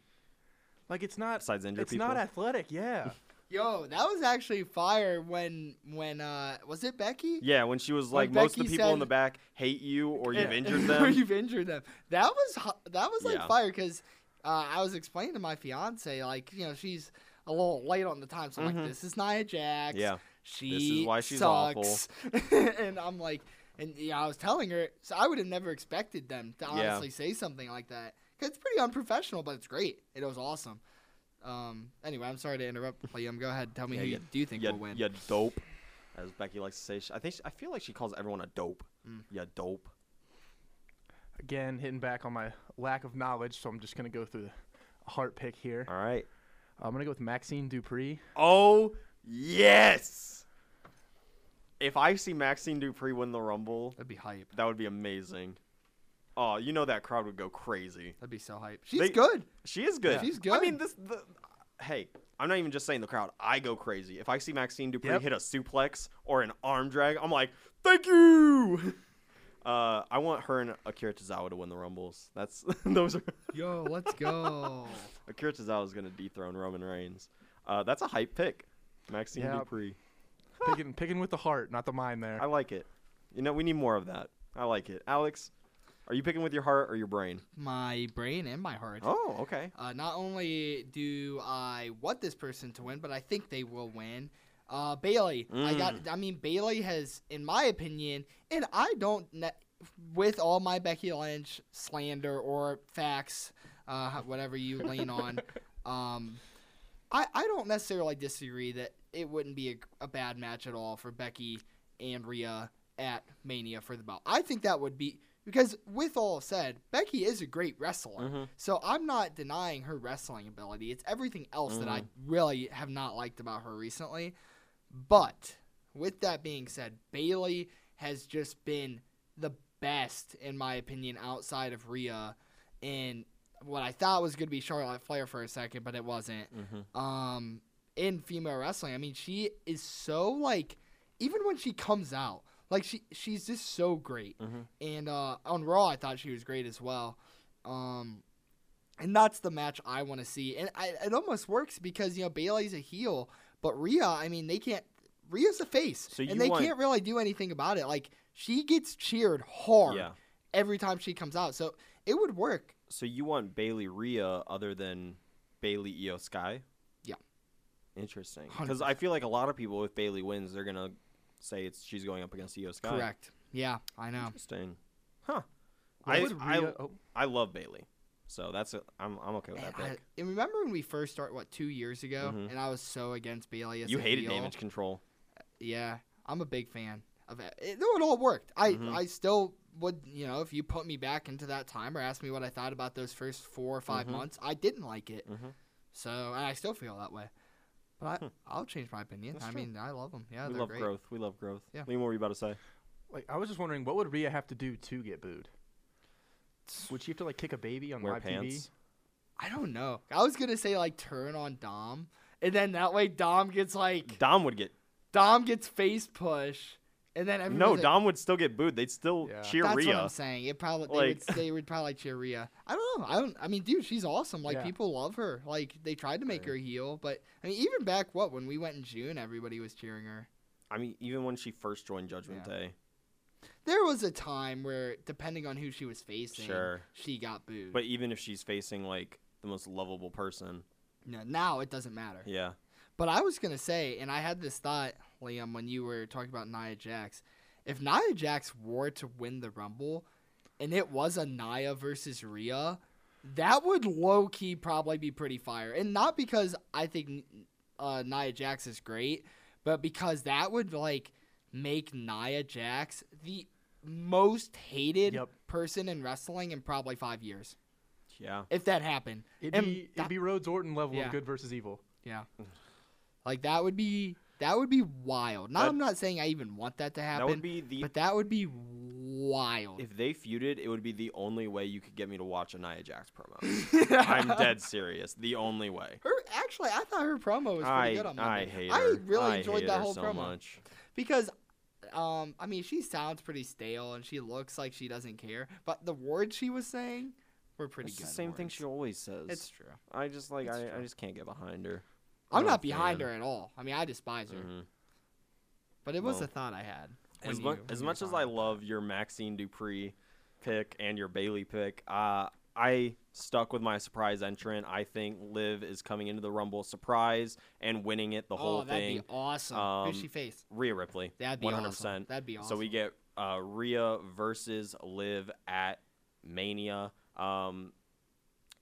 Like it's not. Besides injure it's not athletic. Yeah. Yo, that was actually fire when when uh was it Becky? Yeah, when she was When like, most of the people in the back hate you or you've Yeah. injured or them. you've injured them. That was that was like Yeah. fire because uh, I was explaining to my fiance like you know she's a little late on the time, so I'm Mhm. like this is Nia Jax. Yeah. She This is why she's sucks. and I'm like, and yeah, I was telling her, so I would have never expected them to Yeah. honestly say something like that. Cuz it's pretty unprofessional, but it's great. It was awesome. Um. Anyway, I'm sorry to interrupt, Liam. Go ahead. Tell me Yeah, who you- you do you think you, will win. Yeah, dope, as Becky likes to say. She- I think she- I feel like she calls everyone a dope. Mm. You dope. Again, hitting back on my lack of knowledge, so I'm just gonna go through a heart pick here. All right. I'm gonna go with Maxxine Dupri. Oh yes. If I see Maxxine Dupri win the Rumble, That'd be hype. that would be amazing. Oh, you know that crowd would go crazy. That'd be so hype. She's They- good. She is good. Yeah. She's I mean, good. this. The, hey, I'm not even just saying the crowd. I go crazy if I see Maxxine Dupri Yep. hit a suplex or an arm drag. I'm like, thank you. Uh, I want her and Akira Tozawa to win the Rumbles. That's those are. Yo, let's go. Akira Tozawa is gonna dethrone Roman Reigns. Uh, that's a hype pick, Maxxine Yeah. Dupri. picking, picking with the heart, not the mind. There. I like it. You know, we need more of that. I like it. Alex, are you picking with your heart or your brain? my brain and my heart. Oh, okay. Uh, not only do I want this person to win, but I think they will win. Uh, Bayley, I got. I mean, Bayley has, in my opinion, and I don't, ne- with all my Becky Lynch slander or facts, uh, whatever you lean on, um, I I don't necessarily disagree that it wouldn't be a, a bad match at all for Becky and Rhea at Mania for the belt. I think that would be because with all said, Becky is a great wrestler. Mhm. So I'm not denying her wrestling ability. It's everything else that I Mm-hmm. really have not liked about her recently. But with that being said, Bayley has just been the best in my opinion outside of Rhea in what I thought was going to be Charlotte Flair for a second, but it wasn't. Mhm. Um, in female wrestling, I mean, she is so like, even when she comes out, like she she's just so great. Mhm. And uh, on Raw, I thought she was great as well. Um, and that's the match I want to see. And I, it almost works because you know Bayley's a heel, but Rhea, I mean, they can't. Rhea's a face, So and they want- can't really do anything about it. Like she gets cheered hard Yeah. every time she comes out, so it would work. So you want Bayley Rhea other than Bayley Iyo Sky? Yeah. Interesting. Because I feel like a lot of people, if Bayley wins, they're gonna say it's she's going up against Iyo Sky. Correct. Yeah, I know. Interesting. Huh. What I, would I, Rhea- oh. I love Bayley, so that's a, I'm I'm okay with And, that I, pick. and remember when we first started, what, two years ago? Mhm. And I was so against Bayley as You hated heel. damage control. Yeah, I'm a big fan of it. it no, it all worked. I, Mhm. I still would, you know, if you put me back into that time or asked me what I thought about those first four or 5 Mhm. months, I didn't like it. Mhm. So, and I still feel that way. But I, I'll change my opinion. Hmm. That's I true. mean, I love them. Yeah, we love great. growth. We love growth. Yeah. Lee, what were you about to say? Like I was just wondering, what would Rhea have to do to get booed? Would she have to like kick a baby on Wear live pants. TV? I don't know. I was gonna say like turn on Dom, and then that way Dom gets like Dom would get Dom gets face push, and then no. everybody's like, Dom would still get booed. They'd still Yeah. cheer That's what Rhea. I'm saying. It probably they, Like- would, they would probably cheer Rhea. I don't know. I don't. I mean, dude, she's awesome. Like Yeah. people love her. Like they tried to make her heel, but I mean, even back what when we went in June, everybody was cheering her. I mean, even when she first joined Judgment Yeah. Day, There was a time where, depending on who she was facing, Sure. she got booed. but even if she's facing like the most lovable person, no, now it doesn't matter. yeah, But I was gonna say, and I had this thought, Liam, when you were talking about Nia Jax. If Nia Jax were to win the Rumble, and it was a Nia versus Rhea, that would low key probably be pretty fire. And not because I think uh, Nia Jax is great, but because that would like make Nia Jax the most hated Yep. person in wrestling in probably five years. yeah. If that happened, It'd be that- it'd be Rhodes Orton level Yeah. of good versus evil. Yeah. Like that would be that would be wild. Now That- I'm not saying I even want that to happen. That would be the but that would be wild. if they feuded, it would be the only way you could get me to watch a Nia Jax promo. I'm dead serious. The only way. Her actually, I thought her promo was pretty I good on Monday. I hate I her. really I enjoyed hate that her whole so promo much. because, um, I mean, she sounds pretty stale and she looks like she doesn't care, but the words she was saying were pretty It's good. the same thing she always says. It's true. I just like it's I, I just can't get behind her. I'm not not behind fan. her at all. I mean, I despise her, Mhm. but it was Well, a thought I had. As, when mu- as much as I love your Maxxine Dupri pick and your Bayley pick, uh, I stuck with my surprise entrant. I think Liv is coming into the Rumble surprise and winning it the that. whole oh, that'd be awesome. Um, Who's she face? Rhea Ripley. That'd be 100%. awesome. That'd be awesome. So we get uh, Rhea versus Liv at Mania. Um,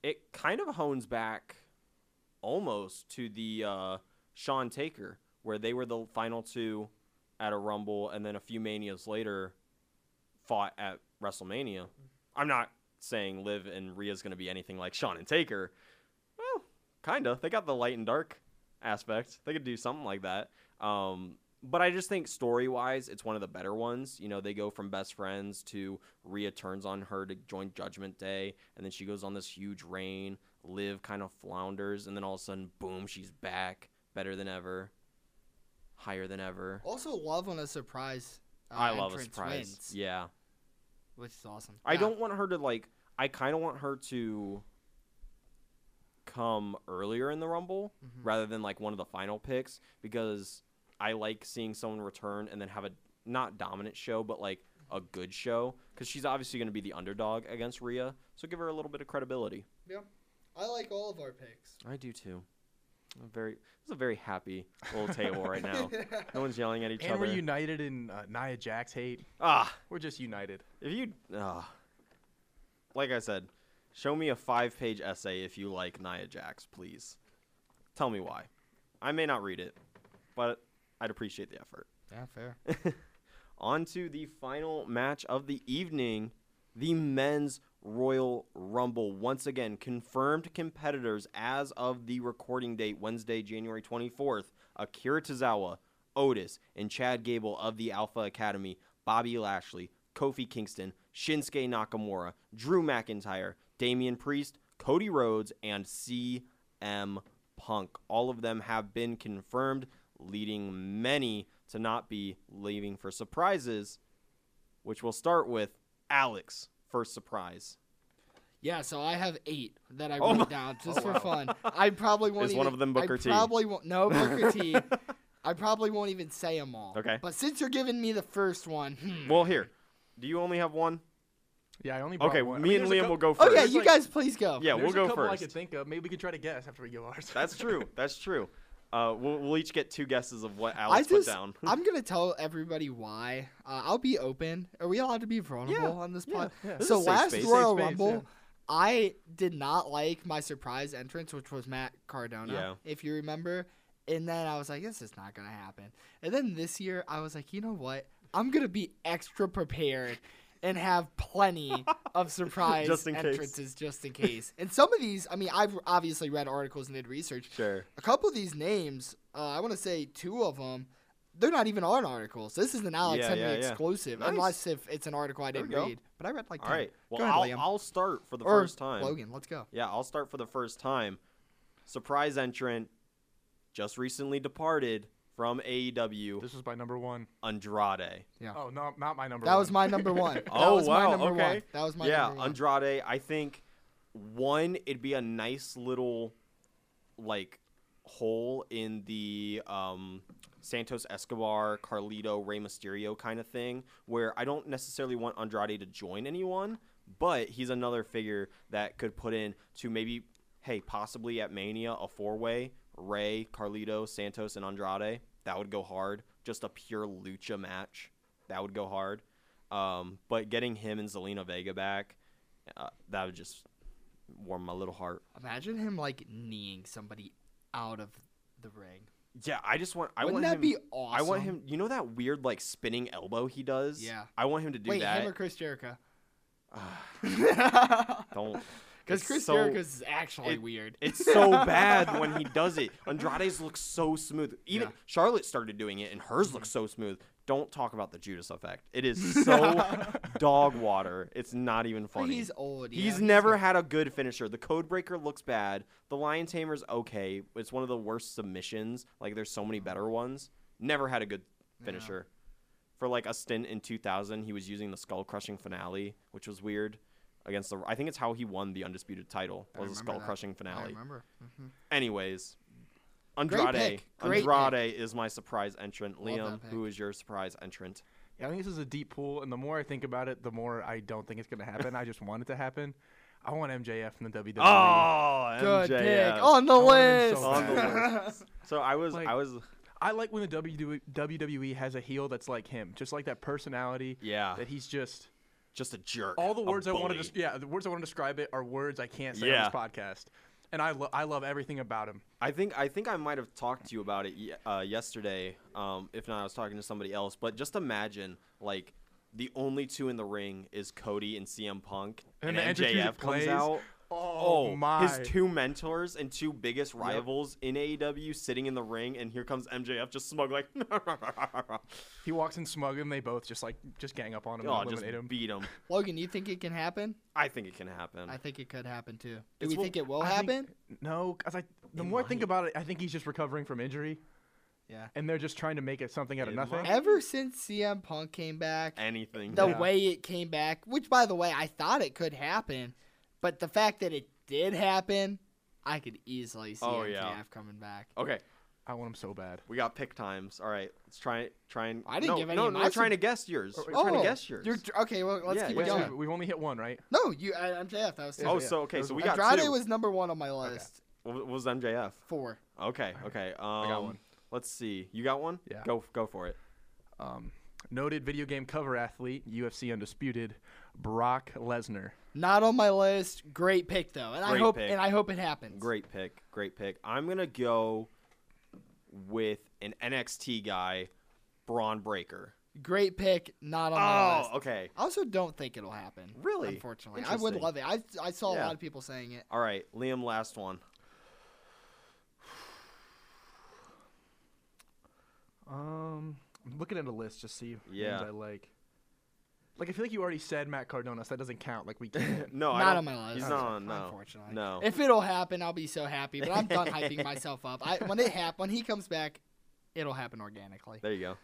it kind of hones back almost to the uh, Shawn Taker, where they were the final two at a Rumble, and then a few Manias later fought at WrestleMania. I'm not saying Liv and Rhea's going to be anything like Shawn and Taker. Well, kind of. They got the light and dark aspect. They could do something like that. Um, but I just think story wise, it's one of the better ones. You know, they go from best friends to Rhea turns on her to join Judgment Day, and then she goes on this huge reign. Liv kind of flounders, and then all of a sudden, boom, she's back, better than ever, higher than ever. Also, love when a surprise. Uh, I love a surprise. wins, Yeah. which is awesome. I Yeah. don't want her to like. I kind of want her to come earlier in the Rumble Mm-hmm. rather than like one of the final picks because I like seeing someone return and then have a not dominant show but like a good show because she's obviously going to be the underdog against Rhea, so give her a little bit of credibility. Yeah, I like all of our picks. I do too. I'm very. It's a very happy little table right now. No one's yelling at each And other. we're united in uh, Nia Jax hate. ah, We're just united. If you, uh, like I said, show me a five-page essay if you like Nia Jax, please. Tell me why. I may not read it, but I'd appreciate the effort. Yeah, fair. On to the final match of the evening the men's Royal Rumble. Once again, confirmed competitors as of the recording date, Wednesday, January 24th Akira Tozawa, Otis, and Chad Gable of the Alpha Academy, Bobby Lashley, Kofi Kingston, Shinsuke Nakamura, Drew McIntyre, Damian Priest, Cody Rhodes, and CM Punk. All of them have been confirmed, leading many to not be leaving for surprises, which we'll start with Alex, first surprise. Yeah, so I have eight that I Oh wrote my- down just for fun. I probably won't. Is one of them Booker I T? Probably won't. No Booker T. I probably won't even say them all. Okay. But since you're giving me the first one, hmm. Well, here. Do you only have one? Yeah, I only brought Okay, one. I me mean, and Liam cou- will go first. oh yeah, you like- guys please go. Yeah, There's we'll a go first. I could think of. Maybe we could try to guess after we give ours. That's true. That's true. Uh, we'll, we'll each get two guesses of what Alex just, put down. I'm gonna tell everybody why. Uh, I'll be open. Are we allowed to be vulnerable Yeah, on this yeah, pod? yeah. This So last space. Royal space, Rumble, yeah. I did not like my surprise entrance, which was Matt Cardona, Yeah. if you remember. And then I was like, this is not gonna happen. And then this year, I was like, you know what? I'm gonna be extra prepared and have plenty of surprise Just in case. entrances just in case. And some of these, I mean, I've obviously read articles and did research. Sure. A couple of these names, uh, I want to say two of them, they're not even on articles. This is an Alex Yeah, Henry yeah, exclusive, Nice. unless if it's an article I didn't read. But I read like All 10. right. Well, Go ahead, I'll, Liam. I'll start for the or first time. Logan, let's go. Yeah, I'll start for the first time. Surprise entrant, just recently departed from AEW, This was my number one. Andrade. Yeah. Oh no, not my number one that one. was my number one. That Oh, was my wow, number okay. one. That was my yeah, number one. Andrade. I think one, it'd be a nice little like hole in the um, Santos Escobar, Carlito, Rey Mysterio kind of thing, where I don't necessarily want Andrade to join anyone, but he's another figure that could put in to maybe, hey, possibly at Mania a four way Rey, Carlito, Santos, and Andrade. That would go hard. Just a pure lucha match. That would go hard. Um, but getting him and Zelina Vega back, uh, that would just warm my little heart. Imagine him like kneeing somebody out of the ring. Yeah, I just want. I Wouldn't want that him. be I want him. You know that weird like spinning elbow he does. Yeah. I want him to do Wait, that. Wait, him or Chris Jericho? Don't. Because Chris so- Jericho's is actually it- weird. It's so bad when he does it. Andrade's looks so smooth. Even Yeah. Charlotte started doing it, and hers looks mm-hmm. so smooth. Don't talk about the Judas effect. It is so dog water. It's not even funny. he's old. yeah, He's never had a good finisher. The Codebreaker looks bad. The Lion Tamer's okay. It's one of the worst submissions. Like there's so many better ones. Never had a good finisher. For like a stint in 2000, he was using the Skull Crushing finale, which was weird. Against the, I think it's how he won the undisputed title. I Was the remember Skull that. Crushing I finale. remember. Mm-hmm. Anyways, Great Andrade. pick. Andrade is my surprise entrant. Liam, who is your surprise entrant? Yeah, I think this is a deep pool, and the more I think about it, the more I don't think it's gonna happen. I just want it to happen. I want MJF in the WWE. Oh, Good MJF. pick on the I list. so On the list. So I was, Like- I was, I like when the WWE WWE has a heel that's like him, just like that personality. yeah, That he's just just a jerk. all the words I want to bully. just yeah, the words I want to describe it are words I can't say Yeah. on this podcast. And I lo- I love everything about him. I think I think I might have talked to you about it uh, yesterday. Um, if not, I was talking to somebody else. But just imagine, like, the only two in the ring is Cody and CM Punk, And and, the MJF comes plays. out. Oh, oh my! his two mentors and two biggest rivals in AEW sitting in the ring, and here comes MJF just smug like, He walks in smug, and they both just like just gang up on him oh, and just eliminate him. beat him. Logan, you think it can happen? I think it can happen. I think it could happen too. Do It's we what- think it will I think- happen? No, because I the It more I think about it, I think he's just recovering from injury, Yeah. and they're just trying to make it something out of nothing. Ever since CM Punk came back, Anything. the Yeah. way it came back, which by the way, I thought it could happen, but the fact that it did happen, I could easily see Oh, MJF yeah. coming back. Okay, I want him so bad. we got pick times. All right, let's try try and. I didn't no, give any No, of no, my we're trying to guess yours. Oh, We're trying to Oh, guess yours. You're, okay, well, let's Yeah, keep yeah, it going. we- we've only hit one, right? No, you uh, MJF. That was two. Oh, yeah. so okay, so we got Andrade two. was number one on my list. What was MJF? Four. Okay, okay. Um, got one. Let's see. You got one? Yeah. Go go for it. Um, noted video game cover athlete, UFC undisputed, Brock Lesnar. Not on my list. Great pick though, and I hope pick. and I hope it happens. Great pick. Great pick. I'm gonna go with an NXT guy, Bron Breakker. Great pick, not on my Oh, list. okay. I also don't think it'll happen. Really? Unfortunately, I would love it. I I saw a lot of people saying it. All right, Liam, last one. Um, I'm looking at a list just see Yeah. names I like. Like I feel like you already said Matt Cardona, so that doesn't count. Like we can't. No, I not don't- on my list. He's not on. No, Unfortunately, no. If it'll happen, I'll be so happy. But I'm done hyping myself up. I when it hap- when he comes back, it'll happen organically. there you go.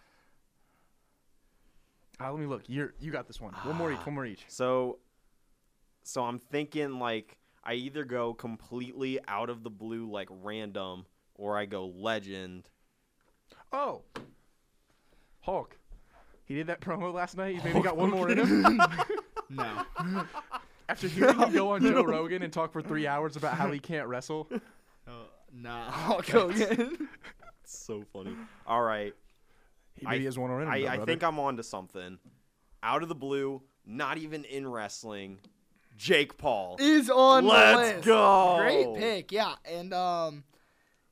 Uh, let me look. You you got this one. One more each. One more each. So, so I'm thinking like I either go completely out of the blue, like random, or I go legend. Oh, Hulk. He did that promo last night. He's maybe got one more in him. No. After hearing him go on Joe Rogan and talk for three hours about how he can't wrestle. No. Hulk Hogan. So funny. All right, He maybe I- has one more in him. I, though, I brother. think I'm on to something. Out of the blue, not even in wrestling. Jake Paul. is on Let's the list. go. Great pick, yeah, and um,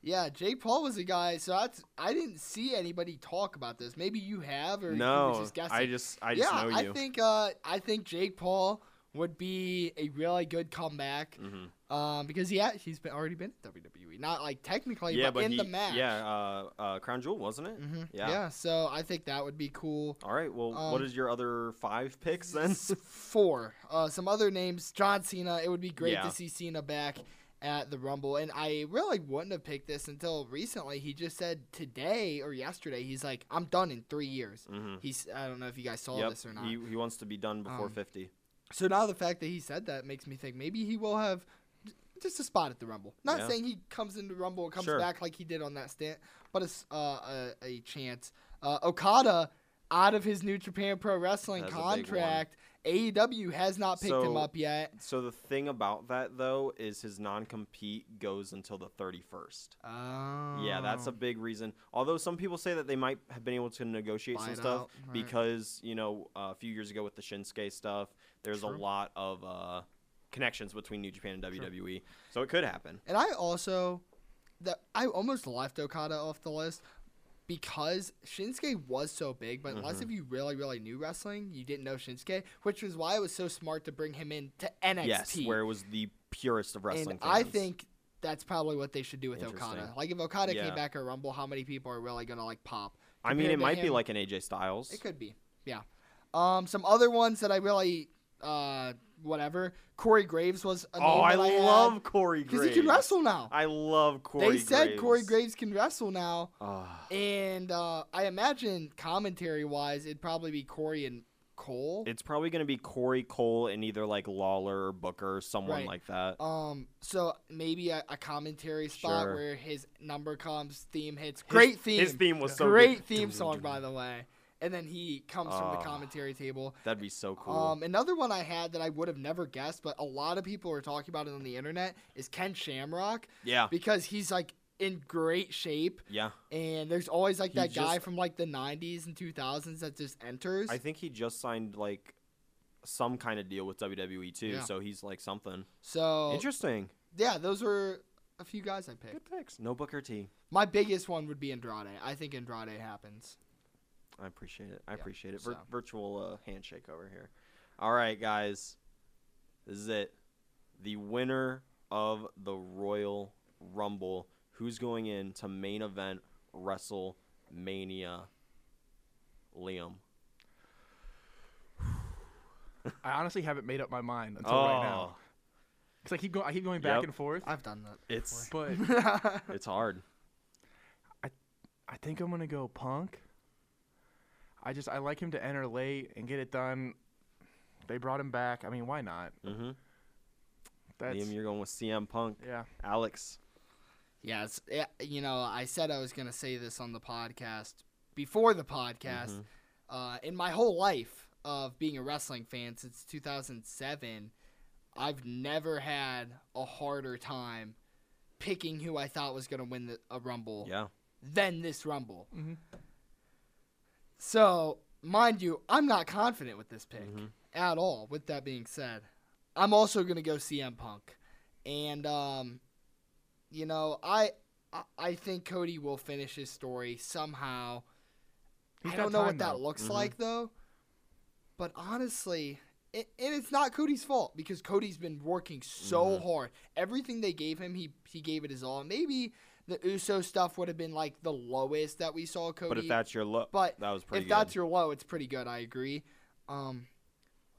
yeah, Jake Paul was a guy. So that's I didn't see anybody talk about this. Maybe you have, or you No, just guessing. I just I just yeah, know I think uh, I think Jake Paul would be a really good comeback. Mhm. Um, because yeah, he's been already been at WWE, not like technically, yeah, but, but in he, the match. yeah, uh, uh, Crown Jewel, wasn't it? Mhm. Yeah. yeah. So I think that would be cool. All right. Well, what Um, is your other five picks then? Four. Uh, some other names. John Cena. It would be great Yeah. to see Cena back at the Rumble. And I really wouldn't have picked this until recently. He just said today or yesterday, he's like, I'm done in three years. Mhm. He's I don't know if you guys saw Yep. this or not. He, he wants to be done before Um, 50. So now the fact that he said that makes me think maybe he will have just a spot at the Rumble. Not Yeah. saying he comes into Rumble and comes Sure. back like he did on that stint, but a, s- uh, a, a chance. Uh, Okada out of his New Japan Pro Wrestling That's a big one. contract. AEW has not picked him up yet. So the thing about that though is his non-compete goes until the 31st. Oh. Yeah, that's a big reason. Although some people say that they might have been able to negotiate some stuff right. because you know a few years ago with the Shinsuke stuff, there's a lot of uh, connections between New Japan and WWE, so it could happen. And I also that I almost left Okada off the list because Shinsuke was so big, but unless Mm-hmm. if you really, really knew wrestling, you didn't know Shinsuke, which was why it was so smart to bring him in to NXT. Yes, where it was the purest of wrestling. and I think that's probably what they should do with Okada. Like if Okada Yeah. came back at Rumble, how many people are really gonna like pop? I mean, it might be like an AJ Styles. It could be, yeah. Um, some other ones that I really, uh, whatever. Corey Graves was. A Oh, name I that had, love Corey because he can wrestle now. I love Corey. they said Corey Graves can wrestle now, Ah. and uh, I imagine commentary wise, it'd probably be Corey and Cole. It's probably going to be Corey Cole and either like Lawler or Booker, or someone Right. like that. um, so maybe a, a commentary spot Sure. where his number comes, theme hits. Great theme. His theme was so great good. theme song, by the way. And then he comes from the Ah. commentary table. That'd be so cool. Um, another one I had that I would have never guessed, but a lot of people are talking about it on the internet is Ken Shamrock yeah, because he's like in great shape, yeah. and there's always like He that guy from like the '90s and 2000s that just enters. I think he just signed like some kind of deal with WWE too, Yeah. so he's like something so interesting. yeah, those were a few guys I picked. Good picks. No Booker T. My biggest one would be Andrade. I think Andrade happens. I appreciate it. I appreciate it. so. Virtual uh, handshake over here. All right, guys. This is it. The winner of the Royal Rumble. Who's going in to main event WrestleMania? Liam. I honestly haven't made up my mind until right now. Cause I keep going, I keep going back Oh. Yep. and forth. I've done that. It's But it's hard. I, I think I'm gonna go Punk. I just I like him to enter late and get it done. They brought him back. I mean, why not? Mm-hmm. That's Liam, you're going with CM Punk. yeah. Alex. Yes, yeah, you know, I said I was going to say this on the podcast before the podcast. Uh, in my whole life of being a wrestling fan since 2007, I've never had a harder time picking who I thought was going to win the, a Rumble Yeah. than this Rumble. Mhm. So, mind you, I'm not confident with this pick Mhm. at all. With that being said, I'm also going to go CM Punk. And, um, you know, I, I I think Cody will finish his story somehow. He's I don't know what that though. Mm-hmm. looks like though. But honestly, it, and it's not Cody's fault because Cody's been working so Mm-hmm. hard. Everything they gave him, he he gave it his all. Maybe the USO stuff would have been like the lowest that we saw Cody. But if that's your look, but that was pretty if good. that's your low, it's pretty good. I agree. Um,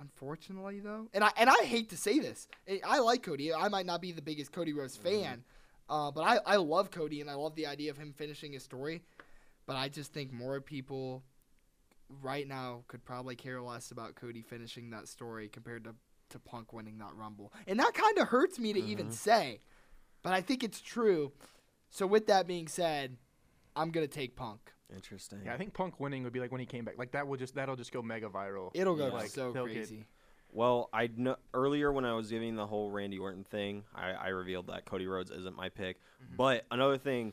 unfortunately though, and I and I hate to say this, I- I like Cody. I might not be the biggest Cody Rhodes Mm-hmm. fan, uh, but I I love Cody and I love the idea of him finishing his story. But I just think more people right now could probably care less about Cody finishing that story compared to to Punk winning that Rumble, and that kind of hurts me to even Mm-hmm. say, but I think it's true. So with that being said, I'm gonna take Punk. Interesting. Yeah, I think Punk winning would be like when he came back. Like that will just that'll just go mega viral. It'll go Like, so they'll get- crazy. Well, I kn- earlier when I was giving the whole Randy Orton thing, I, I revealed that Cody Rhodes isn't my pick. Mm-hmm. But another thing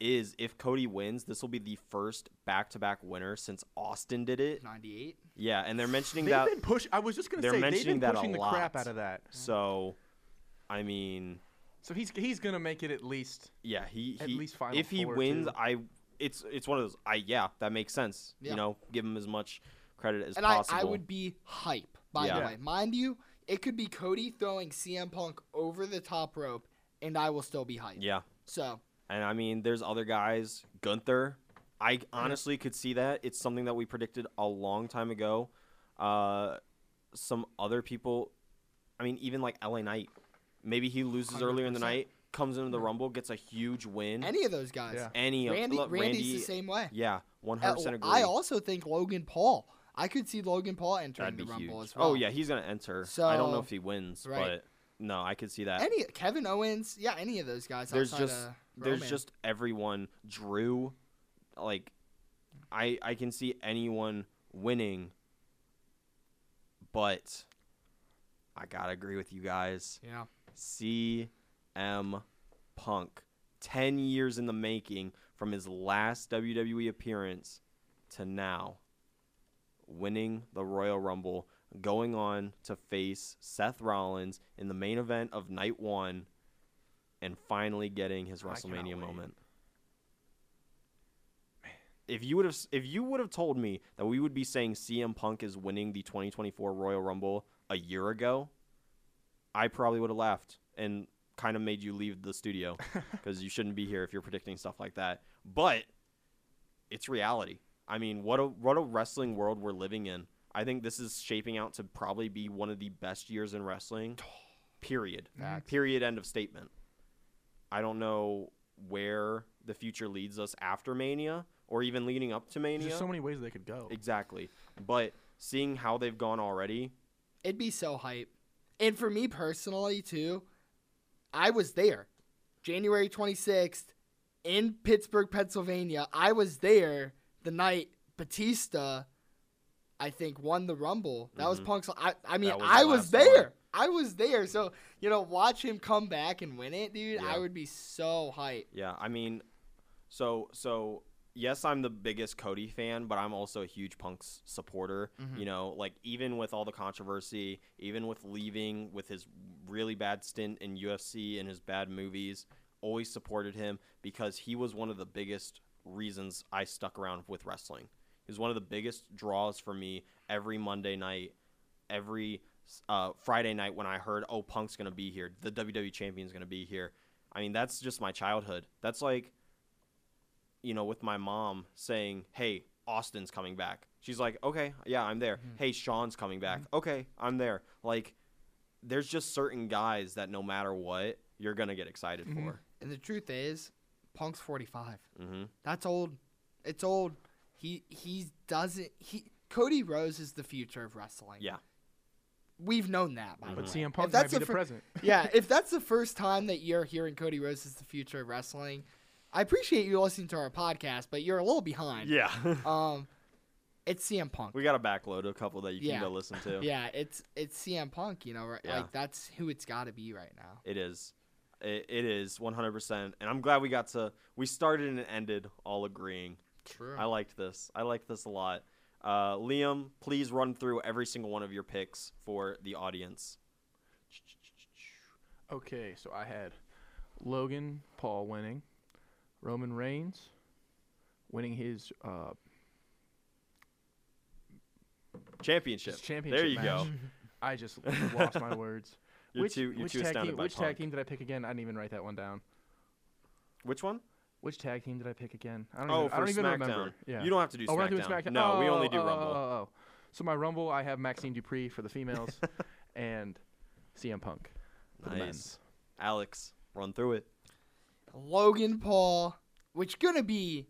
is, if Cody wins, this will be the first back-to-back winner since Austin did it. 98. Yeah, and they're mentioning They've that. been push. I was just gonna they're say they've mentioning been that a pushing the crap out of that. So, I mean, So he's he's gonna make it at least. yeah, he, At he least Final if he Four, wins, too. I it's it's one of those. I yeah, that makes sense. Yeah. You know, give him as much credit as possible. And I. I would be hype, by Yeah. the way. Mind you, it could be Cody throwing CM Punk over the top rope, and I will still be hype. yeah. So, And I mean, there's other guys. Gunther, I honestly could see that. It's something that we predicted a long time ago. Uh, some other people, I mean, even like LA Knight. Maybe he loses earlier in the night, comes into the Rumble, gets a huge win. any of those guys. Yeah. Any of Randy, look, Randy's Randy, the same way. Yeah, one Uh, hundred percent agree. I also think Logan Paul. I could see Logan Paul entering the Rumble huge. as well. Oh yeah, he's gonna enter. So, I don't know if he wins, right. but no, I could see that. Any Kevin Owens, yeah, any of those guys. there's just of there's Roman. just everyone drew like i i can see anyone winning but i gotta agree with you guys yeah. Cm punk. 10 years in the making from his last wwe appearance to now. Winning the royal rumble going on to face seth rollins in the main event of night one and finally getting his WrestleMania moment. If you would have if you would have told me that we would be saying CM Punk is winning the 2024 Royal Rumble a year ago, I probably would have laughed and kind of made you leave the studio because you shouldn't be here if you're predicting stuff like that. But it's reality. I mean, what a what a wrestling world we're living in. I think this is shaping out to probably be one of the best years in wrestling. Period. Period. End of statement. I don't know where the future leads us after Mania or even leading up to Mania. There's so many ways they could go. exactly. But seeing how they've gone already, It'd be so hype. And for me personally, too, I was there. January 26th in Pittsburgh, Pennsylvania. I was there the night Batista, I think, won the Rumble. That was Punk's. I, I mean, Mm-hmm. Was I the was there. one. I was there. So, you know, watch him come back and win it, dude. Yeah. I would be so hyped. yeah, I mean, so so yes, I'm the biggest Cody fan, but I'm also a huge Punk's supporter. Mm-hmm. You know, like even with all the controversy, even with leaving with his really bad stint in UFC and his bad movies, always supported him because he was one of the biggest reasons I stuck around with wrestling. He was one of the biggest draws for me every Monday night, every uh, Friday night when I heard, oh, Punk's going to be here, the WWE champion's going to be here. I mean, that's just my childhood. That's like, you know, with my mom saying, hey, Austin's coming back. She's like, okay, yeah, I'm there. Mm-hmm. Hey, Shawn's coming back. Mm-hmm. Okay, I'm there. Like, there's just certain guys that no matter what, you're going to get excited mm-hmm. for. And the truth is, Punk's 45. hmm That's old. It's old. He he doesn't he Cody Rhodes is the future of wrestling. Yeah. We've known that by But the way. CM Punk If that's might be the fir- present. yeah, if that's the first time that you're hearing Cody Rhodes is the future of wrestling, I appreciate you listening to our podcast, but you're a little behind. Yeah. Um it's CM Punk. we got to backload a couple that you Yeah. can go listen to. yeah, it's it's CM Punk, you know, right? Yeah. Like that's who it's got to be right now. It is. It, it is 100%. And I'm glad we got to, we started and ended all agreeing. True. I liked this. I liked this a lot. Uh, Liam, please run through every single one of your picks for the audience. Okay, so I had Logan Paul winning, Roman Reigns winning his uh, championship. Championship There you match. go. I just lost my words. You're which too- which tag astounded team, which tag team did I pick again? I didn't even write that one down. Which one? Which tag team did I pick again? I don't Oh, even, for I don't even SmackDown. remember. Yeah. You don't have to do oh, we're doing SmackDown. SmackDown. No, we Oh, only do oh, Rumble. Oh, oh, oh. So my Rumble, I have Maxxine Dupri for the females, and CM Punk for the men. Nice. Alex, run through it. Logan Paul, which gonna be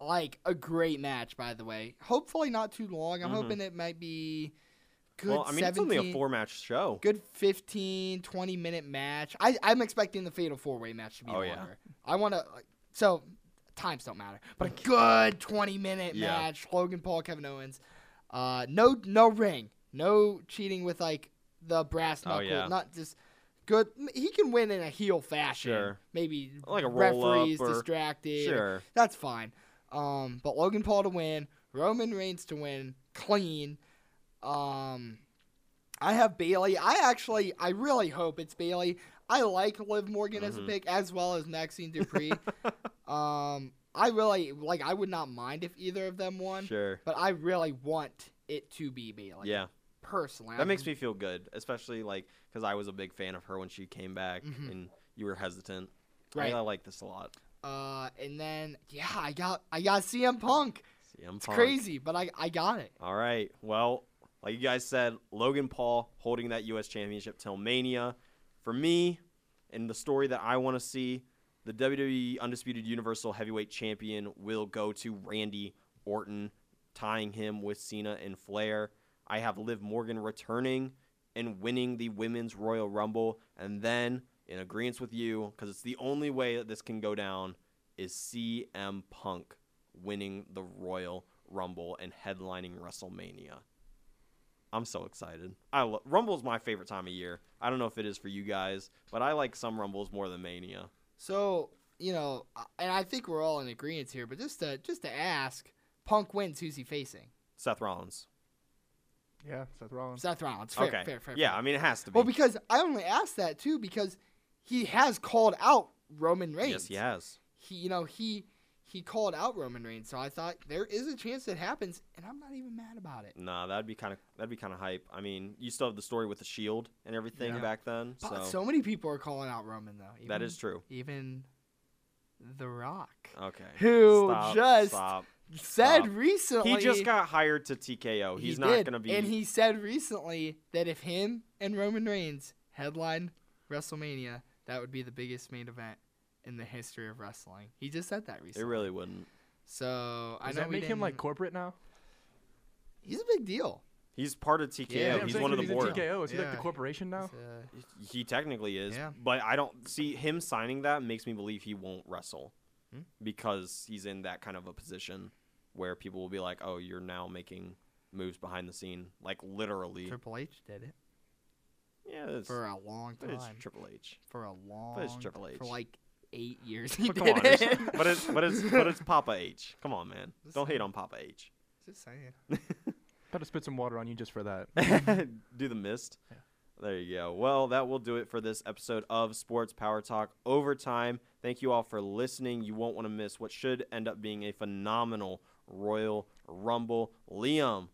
like a great match, by the way. Hopefully not too long. I'm Mhm. hoping it might be good. well, I mean, 17, it's only a four-match show. Good 15, 20 minute match. I, I'm expecting the Fatal Four Way match to be Oh, yeah. longer. I want to. So times don't matter, but a good 20 minute Yeah. match. Logan Paul, Kevin Owens. Uh, no, no ring, no cheating with like the brass Oh, yeah. Not just good. He can win in a heel fashion. Sure. Maybe Like a referees or- distracted. Sure. That's fine. Um, but Logan Paul to win, Roman Reigns to win, clean. Um, I have Bayley. I actually, I really hope it's Bayley. I like Liv Morgan as a Mhm. pick, as well as Maxxine Dupri. um, I really like. I would not mind if either of them won, Sure. but I really want it to be Bayley. Yeah. Personally, That I- makes me feel good, especially like because I was a big fan of her when she came back, Mhm. and you were hesitant. Right. I, I like this a lot. Uh, and then yeah, I got, I got CM Punk. CM Punk. It's crazy, but I, I got it. All right. Well, like you guys said, Logan Paul holding that U.S. Championship till Mania. For me, and the story that I want to see, the WWE Undisputed Universal Heavyweight Champion will go to Randy Orton, tying him with Cena and Flair. I have Liv Morgan returning and winning the Women's Royal Rumble. And then, in agreement with you, because it's the only way that this can go down, is CM Punk winning the Royal Rumble and headlining WrestleMania. I'm so excited. I lo- Rumble's my favorite time of year. I don't know if it is for you guys, but I like some Rumbles more than Mania. So you know, and I think we're all in agreement here. But just to just to ask, Punk wins. Who's he facing? Seth Rollins. Yeah, Seth Rollins. Seth Rollins. Fair, okay. fair, fair. yeah, fair. I mean it has to be. Well, because I only asked that too because he has called out Roman Reigns. yes, he has. He, you know, he he called out Roman Reigns, so I thought there is a chance it happens, and I'm not even mad about it. Nah, that'd be kind of that'd be kind of hype. I mean, you still have the story with the Shield and everything Yeah. back then, But so, so many people are calling out Roman though. Even, that is true. Even The Rock, Okay. who Stop, just stop. Said Stop. recently He just got hired to TKO. he He's not gonna be. and he said recently that if him and Roman Reigns headline WrestleMania, that would be the biggest main event in the history of wrestling. He just said that recently. it really wouldn't. So I Does know that make him like corporate now? he's a big deal. He's part of TKO. Yeah, I'm he's one of the he's board. TKO. Is he like the corporation now? Uh, He technically is, Yeah. but I don't see him signing that makes me believe he won't wrestle Hmm. because he's in that kind of a position where people will be like, "Oh, you're now making moves behind the scene, like literally." Triple H did it yeah, it's, for a long but it's. Triple H. For a long. it's Triple H. For like eight years. He But come did on, it's, it. but it's but it's but it's Papa H. Come on, man, Just don't hate on Papa H. Just saying. About to spit some water on you just for that. Do the mist. Yeah. There you go. Well, that will do it for this episode of Sports Power Talk Overtime. Thank you all for listening. You won't want to miss what should end up being a phenomenal Royal Rumble. Liam,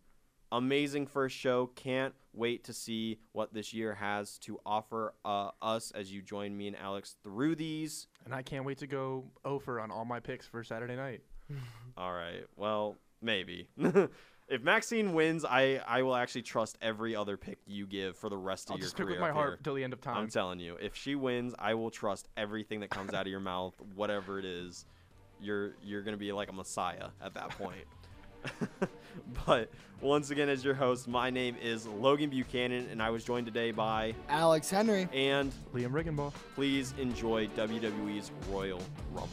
amazing first show. Can't wait to see what this year has to offer uh, us as you join me and Alex through these. and I can't wait to go over on all my picks for Saturday night. All right. Well, maybe. if Maxxine wins, I, I will actually trust every other pick you give for the rest of I'll your just pick career. with my heart till the end of time. I'm telling you, if she wins, I will trust everything that comes out of your mouth, whatever it is. You're you're gonna be like a messiah at that point. but once again, as your host, my name is Logan Buchanan, and I was joined today by Alex Henry. and Liam Riggenbach. please enjoy WWE's Royal Rumble.